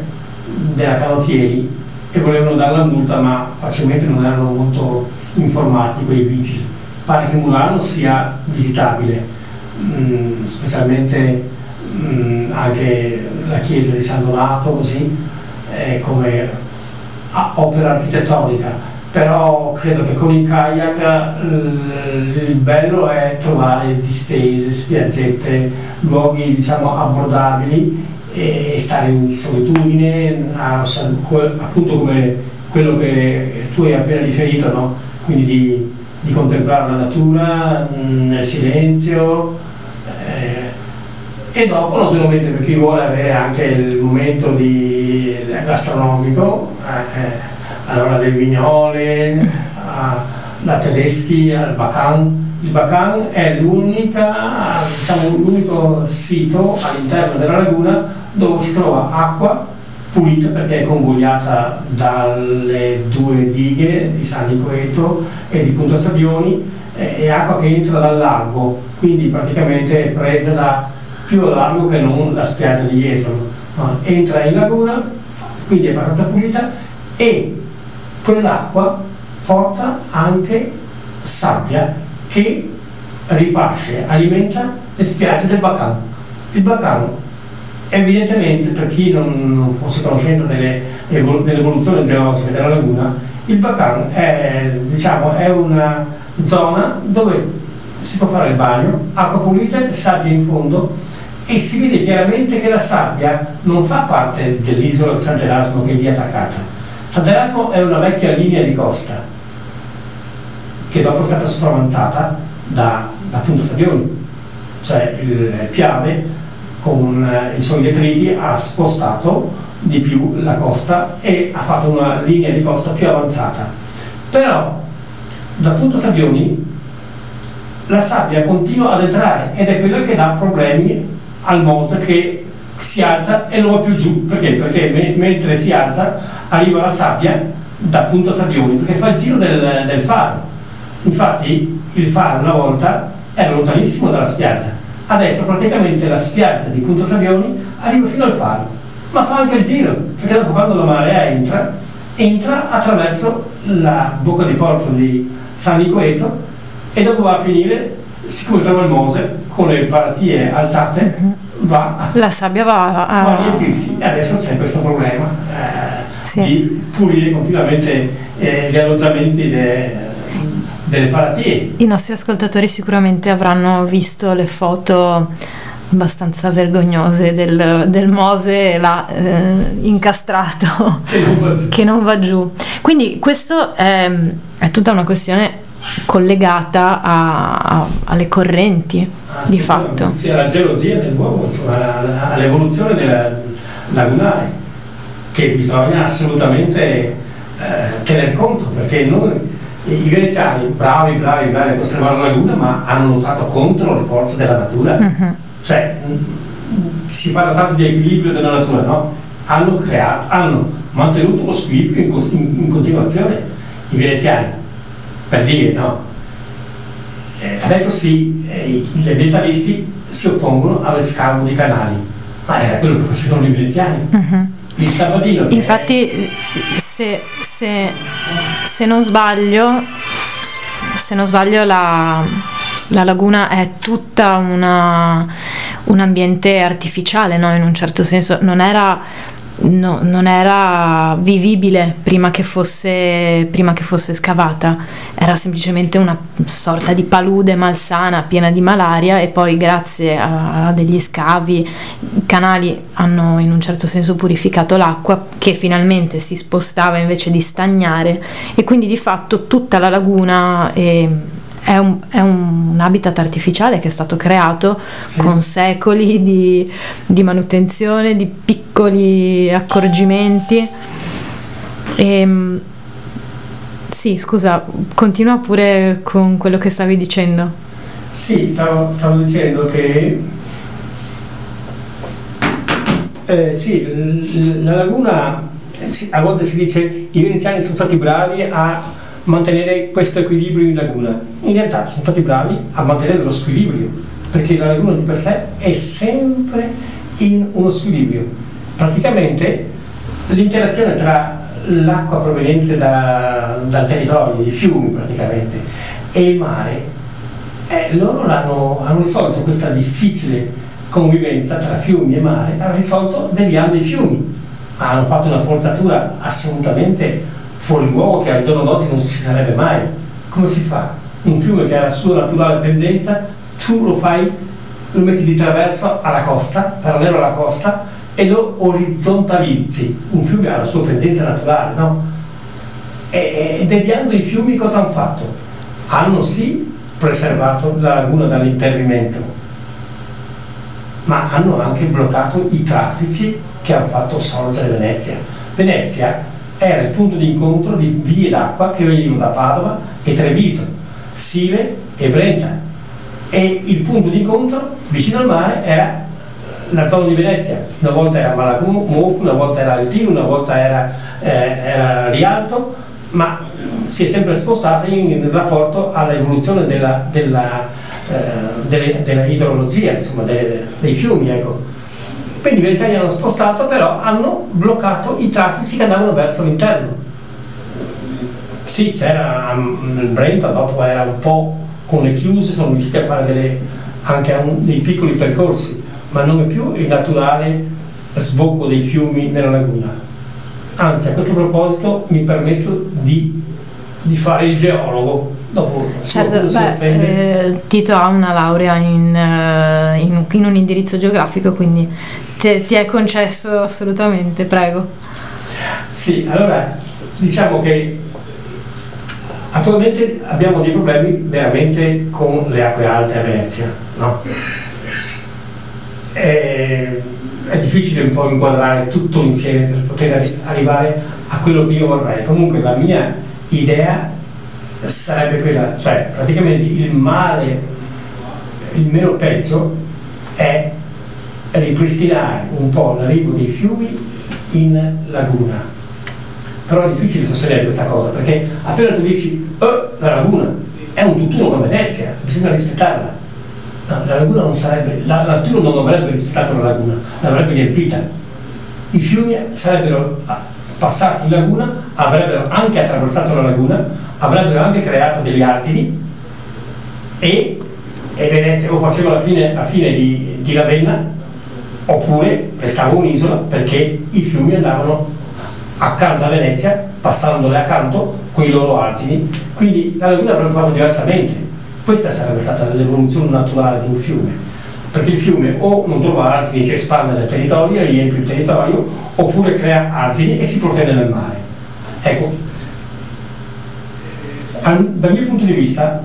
della canottieri e volevano dare la multa ma facilmente non erano molto informati quei vigili. Pare che Murano sia visitabile, mm, specialmente mm, anche la chiesa di San Donato così eh, come opera architettonica però credo che con il kayak l- il bello è trovare distese, spiaggette, luoghi diciamo abbordabili e stare in solitudine, a appunto come quello che tu hai appena riferito, no? quindi di, di contemplare la natura mh, nel silenzio. eh, e dopo naturalmente per chi vuole avere anche il momento di, gastronomico, eh, allora le vignole, a- la tedeschi, al Bacan. Il Bacan è diciamo, l'unico sito all'interno della laguna dove si trova acqua pulita perché è convogliata dalle due dighe di San Nicoleto e di Punta Sabbioni eh, è acqua che entra dal largo, quindi praticamente è presa da più a largo che non la spiaggia di Jesolo. Entra in laguna, quindi è abbastanza pulita e quell'acqua porta anche sabbia che ripasce, alimenta le spiagge del Bacan. Il Bacan evidentemente per chi non, non fosse conoscenza delle, evol- dell'evoluzione geologica della laguna, il Bacan è, diciamo, è una zona dove si può fare il bagno, acqua pulita, sabbia in fondo e si vede chiaramente che la sabbia non fa parte dell'isola di Sant'Erasmo che è lì attaccata. Sant'Erasmo è una vecchia linea di costa che dopo è stata sopravanzata da, da Punta Sabbioni, cioè il Piave con eh, i suoi detriti ha spostato di più la costa e ha fatto una linea di costa più avanzata. Però da Punta Sabbioni la sabbia continua ad entrare ed è quella che dà problemi al Mose che si alza e non va più giù. Perché? Perché me- mentre si alza arriva la sabbia da Punta Sabbioni perché fa il giro del, del faro. Infatti il faro una volta era lontanissimo dalla spiaggia, adesso praticamente la spiaggia di Punta Sabbioni arriva fino al faro, ma fa anche il giro, perché dopo quando la marea entra, entra attraverso la bocca di porto di San Nicoleto e dopo va a finire, siccome trova il Mose, con le paratie alzate, va a, La sabbia va va a a... riempirsi. E adesso c'è questo problema eh, Sì. di pulire continuamente eh, gli alloggiamenti de- delle paratie. I nostri ascoltatori sicuramente avranno visto le foto abbastanza vergognose del, del Mose là eh, incastrato Che non va giù. Quindi questo è, è tutta una questione collegata a- a- alle correnti di fatto. Sì, alla geologia dell'uomo, alla- all'evoluzione della lagunare, che bisogna assolutamente eh, tener conto, perché noi, i veneziani, bravi, bravi, bravi a conservare la laguna, ma hanno lottato contro le forze della natura. Mhm. Cioè, mh, si parla tanto di equilibrio della natura, no? Hanno creato, hanno mantenuto lo squilibrio in, in- in continuazione, i veneziani, per dire, no? Eh, adesso sì, eh, gli ambientalisti si oppongono allo scavo di canali, ma era quello che facevano i veneziani. Mhm. Il Sabadino. che Infatti, se, se- se non sbaglio, se non sbaglio la, la laguna è tutta una- un ambiente artificiale, no? In un certo senso, non era no- non era vivibile prima che, fosse, prima che fosse scavata, era semplicemente una sorta di palude malsana piena di malaria e poi grazie a, a degli scavi i canali hanno in un certo senso purificato l'acqua che finalmente si spostava invece di stagnare e quindi di fatto tutta la laguna è, è un, è un habitat artificiale che è stato creato con secoli di, di manutenzione, di piccoli accorgimenti. E, sì, scusa, continua pure con quello che stavi dicendo. Sì, stavo, stavo dicendo che eh, sì, la laguna, eh, sì, a volte si dice i veneziani sono stati bravi a mantenere questo equilibrio in laguna. In realtà sono stati bravi a mantenere lo squilibrio, perché la laguna di per sé è sempre in uno squilibrio. Praticamente l'interazione tra l'acqua proveniente da- dal territorio, i fiumi praticamente, e il mare eh, loro hanno risolto questa difficile convivenza tra fiumi e mare, l'hanno risolto deviando i fiumi. Hanno fatto una forzatura assolutamente fuori luogo che al giorno d'oggi non si farebbe mai. Come si fa? Un fiume che ha la sua naturale tendenza, tu lo fai, lo metti di traverso alla costa, parallelo alla costa, e lo orizzontalizzi. Un fiume ha la sua tendenza naturale, no? E, e deviando i fiumi cosa hanno fatto? Hanno sì preservato la laguna dall'interrimento, ma hanno anche bloccato i traffici che hanno fatto sorgere Venezia. Venezia era il punto di incontro di vie d'acqua che venivano da Padova e Treviso, Sile e Brenta. E il punto di incontro vicino al mare era la zona di Venezia. Una volta era Malagumo, una volta era Altino, una volta era, eh, era Rialto, ma si è sempre spostata in rapporto all'evoluzione della, della, eh, delle- della idrologia, insomma, delle- dei fiumi. Ecco. Quindi i veneziani hanno spostato, però hanno bloccato i traffici che andavano verso l'interno. Sì, c'era mm, il Brenta, dopo era un po' con le chiuse, sono riusciti a fare delle- anche un- dei piccoli percorsi, ma non è più il naturale sbocco dei fiumi nella laguna. Anzi, a questo proposito mi permetto di, di fare il geologo. Dopo Certo, beh, eh, Tito ha una laurea in, eh, in- in un indirizzo geografico, quindi te- ti è concesso assolutamente, prego. Sì, allora diciamo che attualmente abbiamo dei problemi veramente con le acque alte a Venezia, no? È, è difficile un po' inquadrare tutto insieme per poter arri- arrivare a quello che io vorrei. Comunque la mia idea sarebbe quella, cioè praticamente il male, il meno peggio è ripristinare un po' l'arrivo dei fiumi in laguna. Però è difficile sostenere questa cosa perché appena tu dici "Oh, la laguna è un tutt'uno con Venezia, bisogna rispettarla. No, la laguna non sarebbe, la, la non avrebbe rispettato la laguna, l'avrebbe riempita. I fiumi sarebbero ah, passati in laguna, avrebbero anche attraversato la laguna, avrebbero anche creato degli argini e, e Venezia o faceva la fine, la fine di, di Ravenna oppure restava un'isola perché i fiumi andavano accanto a Venezia, passandole accanto con i loro argini, quindi la laguna avrebbe fatto diversamente. Questa sarebbe stata l'evoluzione naturale di un fiume, perché il fiume o non trova argini, si espande nel territorio riempie il territorio, oppure crea argini e si protende nel mare. Ecco, dal mio punto di vista,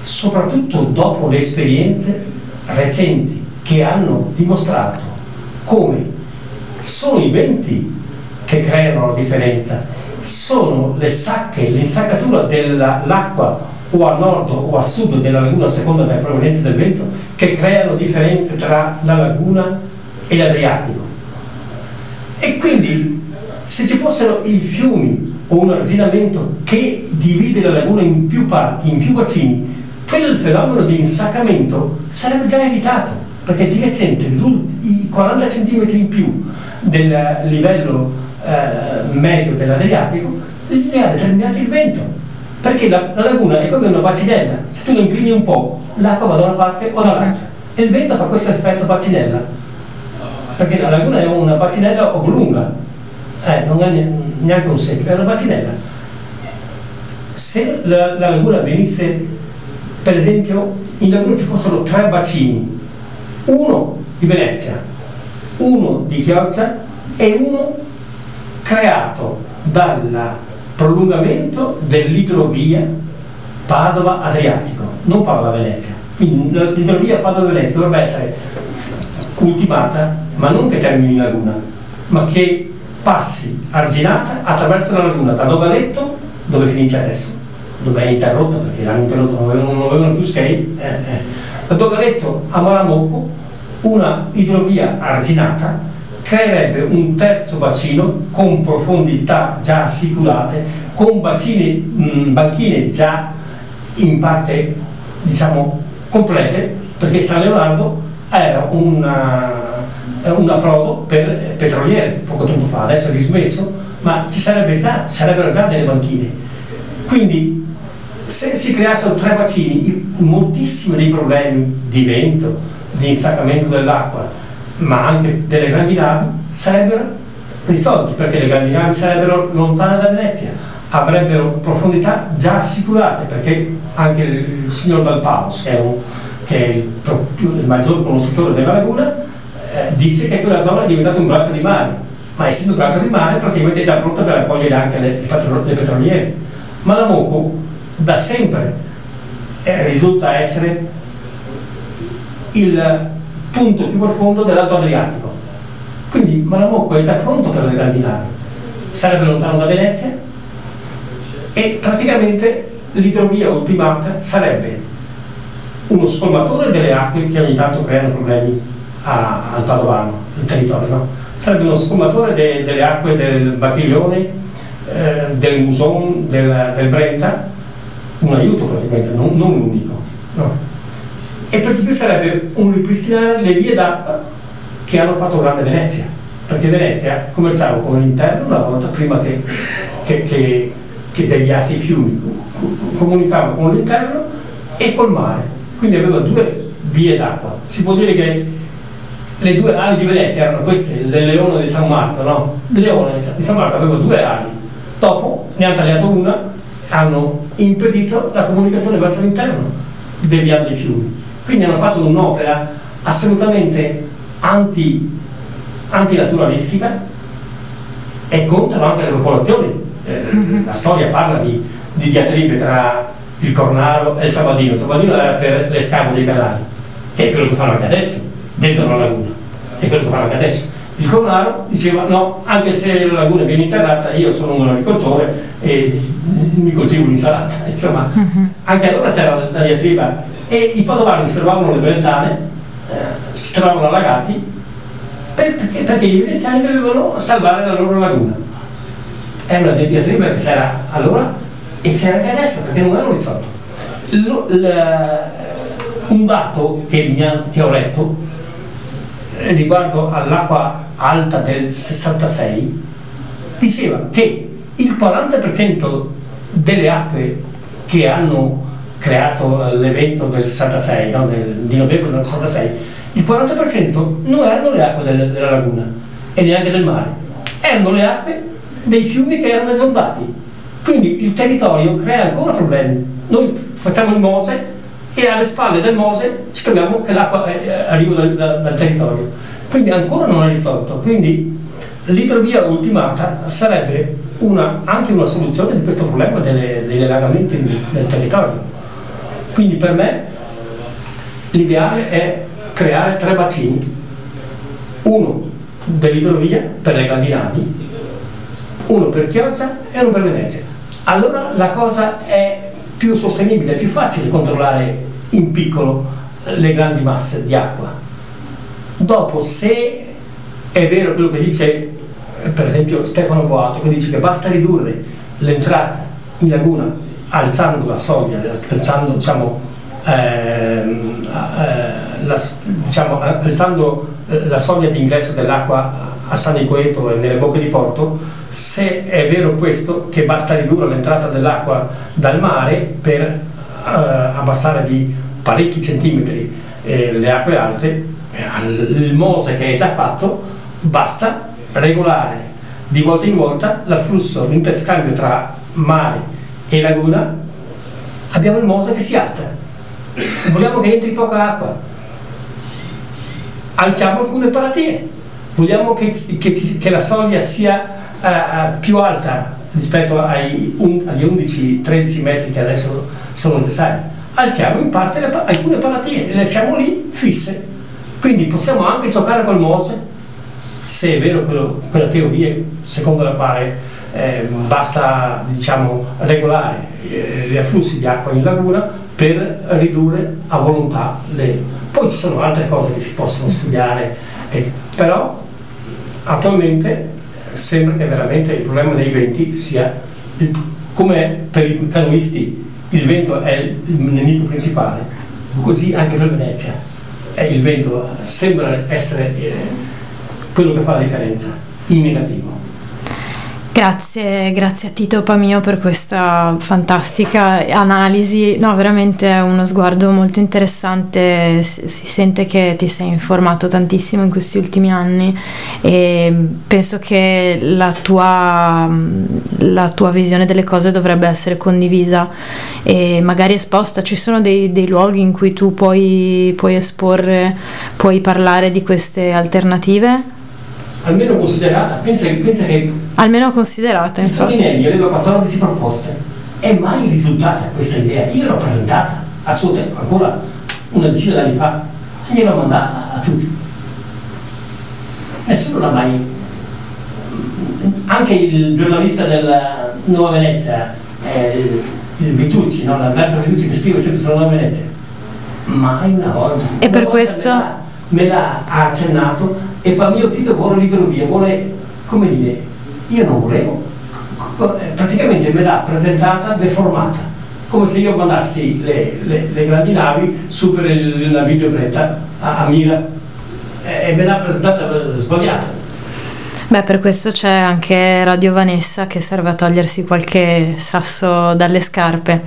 soprattutto dopo le esperienze recenti che hanno dimostrato come sono i venti che creano la differenza, sono le sacche, l'insaccatura dell'acqua o a nord o a sud della laguna a seconda della provenienza del vento che creano differenze tra la laguna e l'Adriatico. E quindi se ci fossero i fiumi o un arginamento che divide la laguna in più parti, in più bacini, quel fenomeno di insaccamento sarebbe già evitato, perché di recente i 40 cm in più del livello eh, medio dell'Adriatico li ha determinati il vento, perché la, la laguna è come una bacinella, se tu lo inclini un po', l'acqua va da una parte o dall'altra, e il vento fa questo effetto bacinella. perché la laguna è una bacinella oblunga, eh, non è ne- neanche un secchio, è una bacinella. Se la, la laguna venisse, per esempio, in laguna ci fossero tre bacini, uno di Venezia, uno di Chioggia e uno creato dal prolungamento dell'idrovia Padova-Adriatico, non Padova-Venezia. L'idrovia Padova-Venezia dovrebbe essere ultimata, ma non che termini in laguna, ma che passi arginata attraverso la laguna da Dogaletto, dove finisce adesso, dove è interrotta perché l'hanno interrotto, non avevano, più skate, eh, eh. da Dogaletto a Malamocco una idrovia arginata creerebbe un terzo bacino con profondità già assicurate, con bacini, mh, banchine già in parte diciamo complete, perché San Leonardo era una, un approdo per petroliere poco tempo fa, adesso è dismesso, ma ci sarebbe già, sarebbero già delle banchine. Quindi se si creassero tre bacini, moltissimi dei problemi di vento, di insaccamento dell'acqua, ma anche delle grandi navi, sarebbero risolti, perché le grandi navi sarebbero lontane da Venezia, avrebbero profondità già assicurate, perché anche il signor Dal Paus, che è, un- che è il, il maggior conoscitore della laguna, eh, dice che quella zona è diventata un braccio di mare, ma essendo un braccio di mare praticamente è già pronta per accogliere anche le, petro- le petroliere. Ma la Moco da sempre eh, risulta essere il punto più profondo dell'Alto Adriatico. Quindi Malamocco è già pronto per le grandi navi, sarebbe lontano da Venezia e praticamente l'idrovia ultimata sarebbe uno scolmatore delle acque che ogni tanto creano problemi a- al Padovano, il territorio, no? Sarebbe uno scolmatore de- delle acque del Bacchiglione, eh, del Muson, del, del Brenta, un aiuto praticamente, non, non l'unico. no? E per di sarebbe un ripristinare le vie d'acqua che hanno fatto grande Venezia, perché Venezia commerciava con l'interno una volta prima che, che, che, che deviasse i fiumi, co- comunicava con l'interno e col mare, quindi aveva due vie d'acqua. Si può dire che le due ali di Venezia erano queste, il leone di San Marco, no? Il leone di San Marco aveva due ali, dopo ne hanno tagliato una, hanno impedito la comunicazione verso l'interno, deviando i fiumi. Quindi hanno fatto un'opera assolutamente anti, antinaturalistica e contro anche le popolazioni. Eh, La storia parla di, di diatribe tra il Cornaro e il Sabadino. Il Sabadino era per le scavo dei canali, che è quello che fanno anche adesso, dentro la laguna, è quello che fanno anche adesso. Il Cornaro diceva no, anche se la laguna viene interrata, io sono un agricoltore e mi coltivo l'insalata. Insomma, anche allora c'era la diatriba e i padovani si trovavano le brentane, eh, si trovavano allagati per- perché, perché i veneziani dovevano salvare la loro laguna. È una diatriba che c'era allora e c'è anche adesso perché non hanno risolto. L- un dato che, mi ha- che ho letto riguardo all'acqua alta del 66 diceva che il 40% delle acque che hanno creato l'evento del 66, no, del- di novembre del 66, il 40% non erano le acque del- della laguna e neanche del mare, erano le acque dei fiumi che erano esondati. Quindi il territorio crea ancora problemi. Noi facciamo il Mose e alle spalle del Mose ci troviamo che l'acqua eh, eh, arriva dal, dal- dal territorio. Quindi ancora non è risolto. Quindi l'idrovia ultimata sarebbe una- anche una soluzione di questo problema delle- degli allagamenti del territorio. Quindi per me l'ideale è creare tre bacini, uno dell'idrovia per le grandi navi, uno per Chioggia e uno per Venezia. Allora la cosa è più sostenibile, è più facile controllare in piccolo le grandi masse di acqua. Dopo, se è vero quello che dice eh, per esempio Stefano Boato, che dice che basta ridurre l'entrata in laguna alzando la soglia, alzando diciamo, ehm, eh, la, diciamo, alzando eh, la soglia di ingresso dell'acqua a San Nicoeto e nelle bocche di porto, se è vero questo, che basta ridurre l'entrata dell'acqua dal mare per eh, abbassare di parecchi centimetri eh, le acque alte, eh, il Mose che è già fatto, basta regolare di volta in volta l'afflusso, l'interscambio tra mare e laguna, abbiamo il Mose che si alza. Vogliamo che entri poca acqua, alziamo alcune paratie. Vogliamo che, che che la soglia sia eh, eh, più alta rispetto agli 11-13 metri che adesso sono necessari. Alziamo in parte le alcune paratie, le lasciamo lì fisse. Quindi possiamo anche giocare col Mose, se è vero quello- quella teoria secondo la quale eh, basta diciamo, regolare eh, gli afflussi di acqua in laguna per ridurre a volontà le... Poi ci sono altre cose che si possono studiare, eh, però attualmente sembra che veramente il problema dei venti sia, il- come per i canoisti il vento è il nemico principale, così anche per Venezia. E il vento sembra essere eh, quello che fa la differenza, in negativo. Grazie, grazie a Tito Pamio per questa fantastica analisi. No, veramente è uno sguardo molto interessante. Si, sente che ti sei informato tantissimo in questi ultimi anni e penso che la tua, la tua visione delle cose dovrebbe essere condivisa e magari esposta. Ci sono dei, dei luoghi in cui tu puoi, puoi esporre, puoi parlare di queste alternative? Almeno considerata, pensa, pensa che Almeno considerate, il infatti. Toninelli aveva 14 proposte e mai risultata questa idea. Io l'ho presentata a suo tempo, ancora una decina d'anni fa, e gliel'ho mandata a tutti. Nessuno l'ha mai. Anche il giornalista della Nuova Venezia, eh, il, il Vitucci, no? l'Alberto Vitucci che scrive sempre sulla Nuova Venezia, mai una volta. E Una per volta questo- Me l'ha, me l'ha accennato e per mio Tito vuole libero via, vuole, come dire, io non volevo, eh, praticamente me l'ha presentata deformata, come se io mandassi le, le- le grandi navi su per il, il naviglio Greta a, a Mira eh, e me l'ha presentata eh, sbagliata. Beh, per questo c'è anche Radio Vanessa che serve a togliersi qualche sasso dalle scarpe.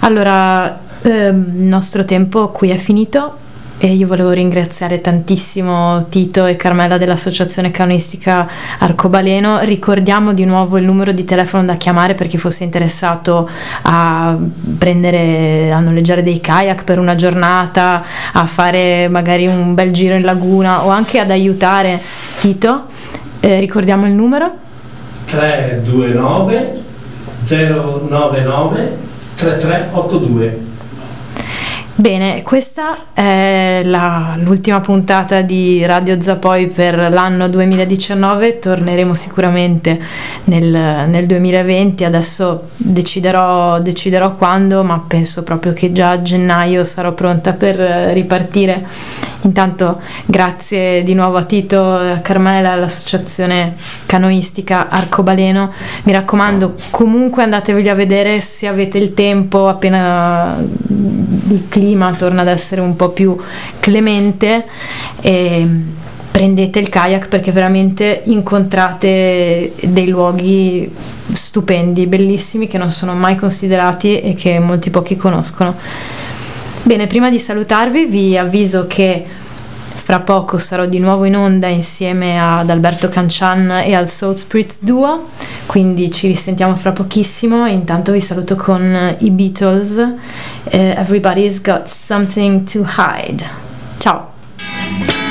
Allora, ehm, il nostro tempo qui è finito e io volevo ringraziare tantissimo Tito e Carmela dell'Associazione Canoistica Arcobaleno. Ricordiamo di nuovo il numero di telefono da chiamare per chi fosse interessato a prendere, a noleggiare dei kayak per una giornata, a fare magari un bel giro in laguna o anche ad aiutare Tito. Eh, ricordiamo il numero 329 099 3382 Bene, questa è la- l'ultima puntata di Radio Zapoi per l'anno 2019, torneremo sicuramente nel, nel 2020, adesso deciderò, deciderò quando, ma penso proprio che già a gennaio sarò pronta per ripartire. Intanto grazie di nuovo a Tito a Carmela, all'associazione canoistica Arcobaleno. Mi raccomando, comunque andatevi a vedere se avete il tempo, appena il torna ad essere un po' più clemente. E prendete il kayak perché veramente incontrate dei luoghi stupendi, bellissimi che non sono mai considerati e che molti pochi conoscono. Bene, prima di salutarvi vi avviso che fra poco sarò di nuovo in onda insieme ad Alberto Cancian e al Soul Spritz Duo, quindi ci risentiamo fra pochissimo. Intanto vi saluto con i Beatles. eh, Everybody's got something to hide. Ciao!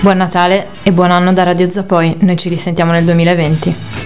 Buon Natale e buon anno da Radio Zapoi, noi ci risentiamo nel 2020.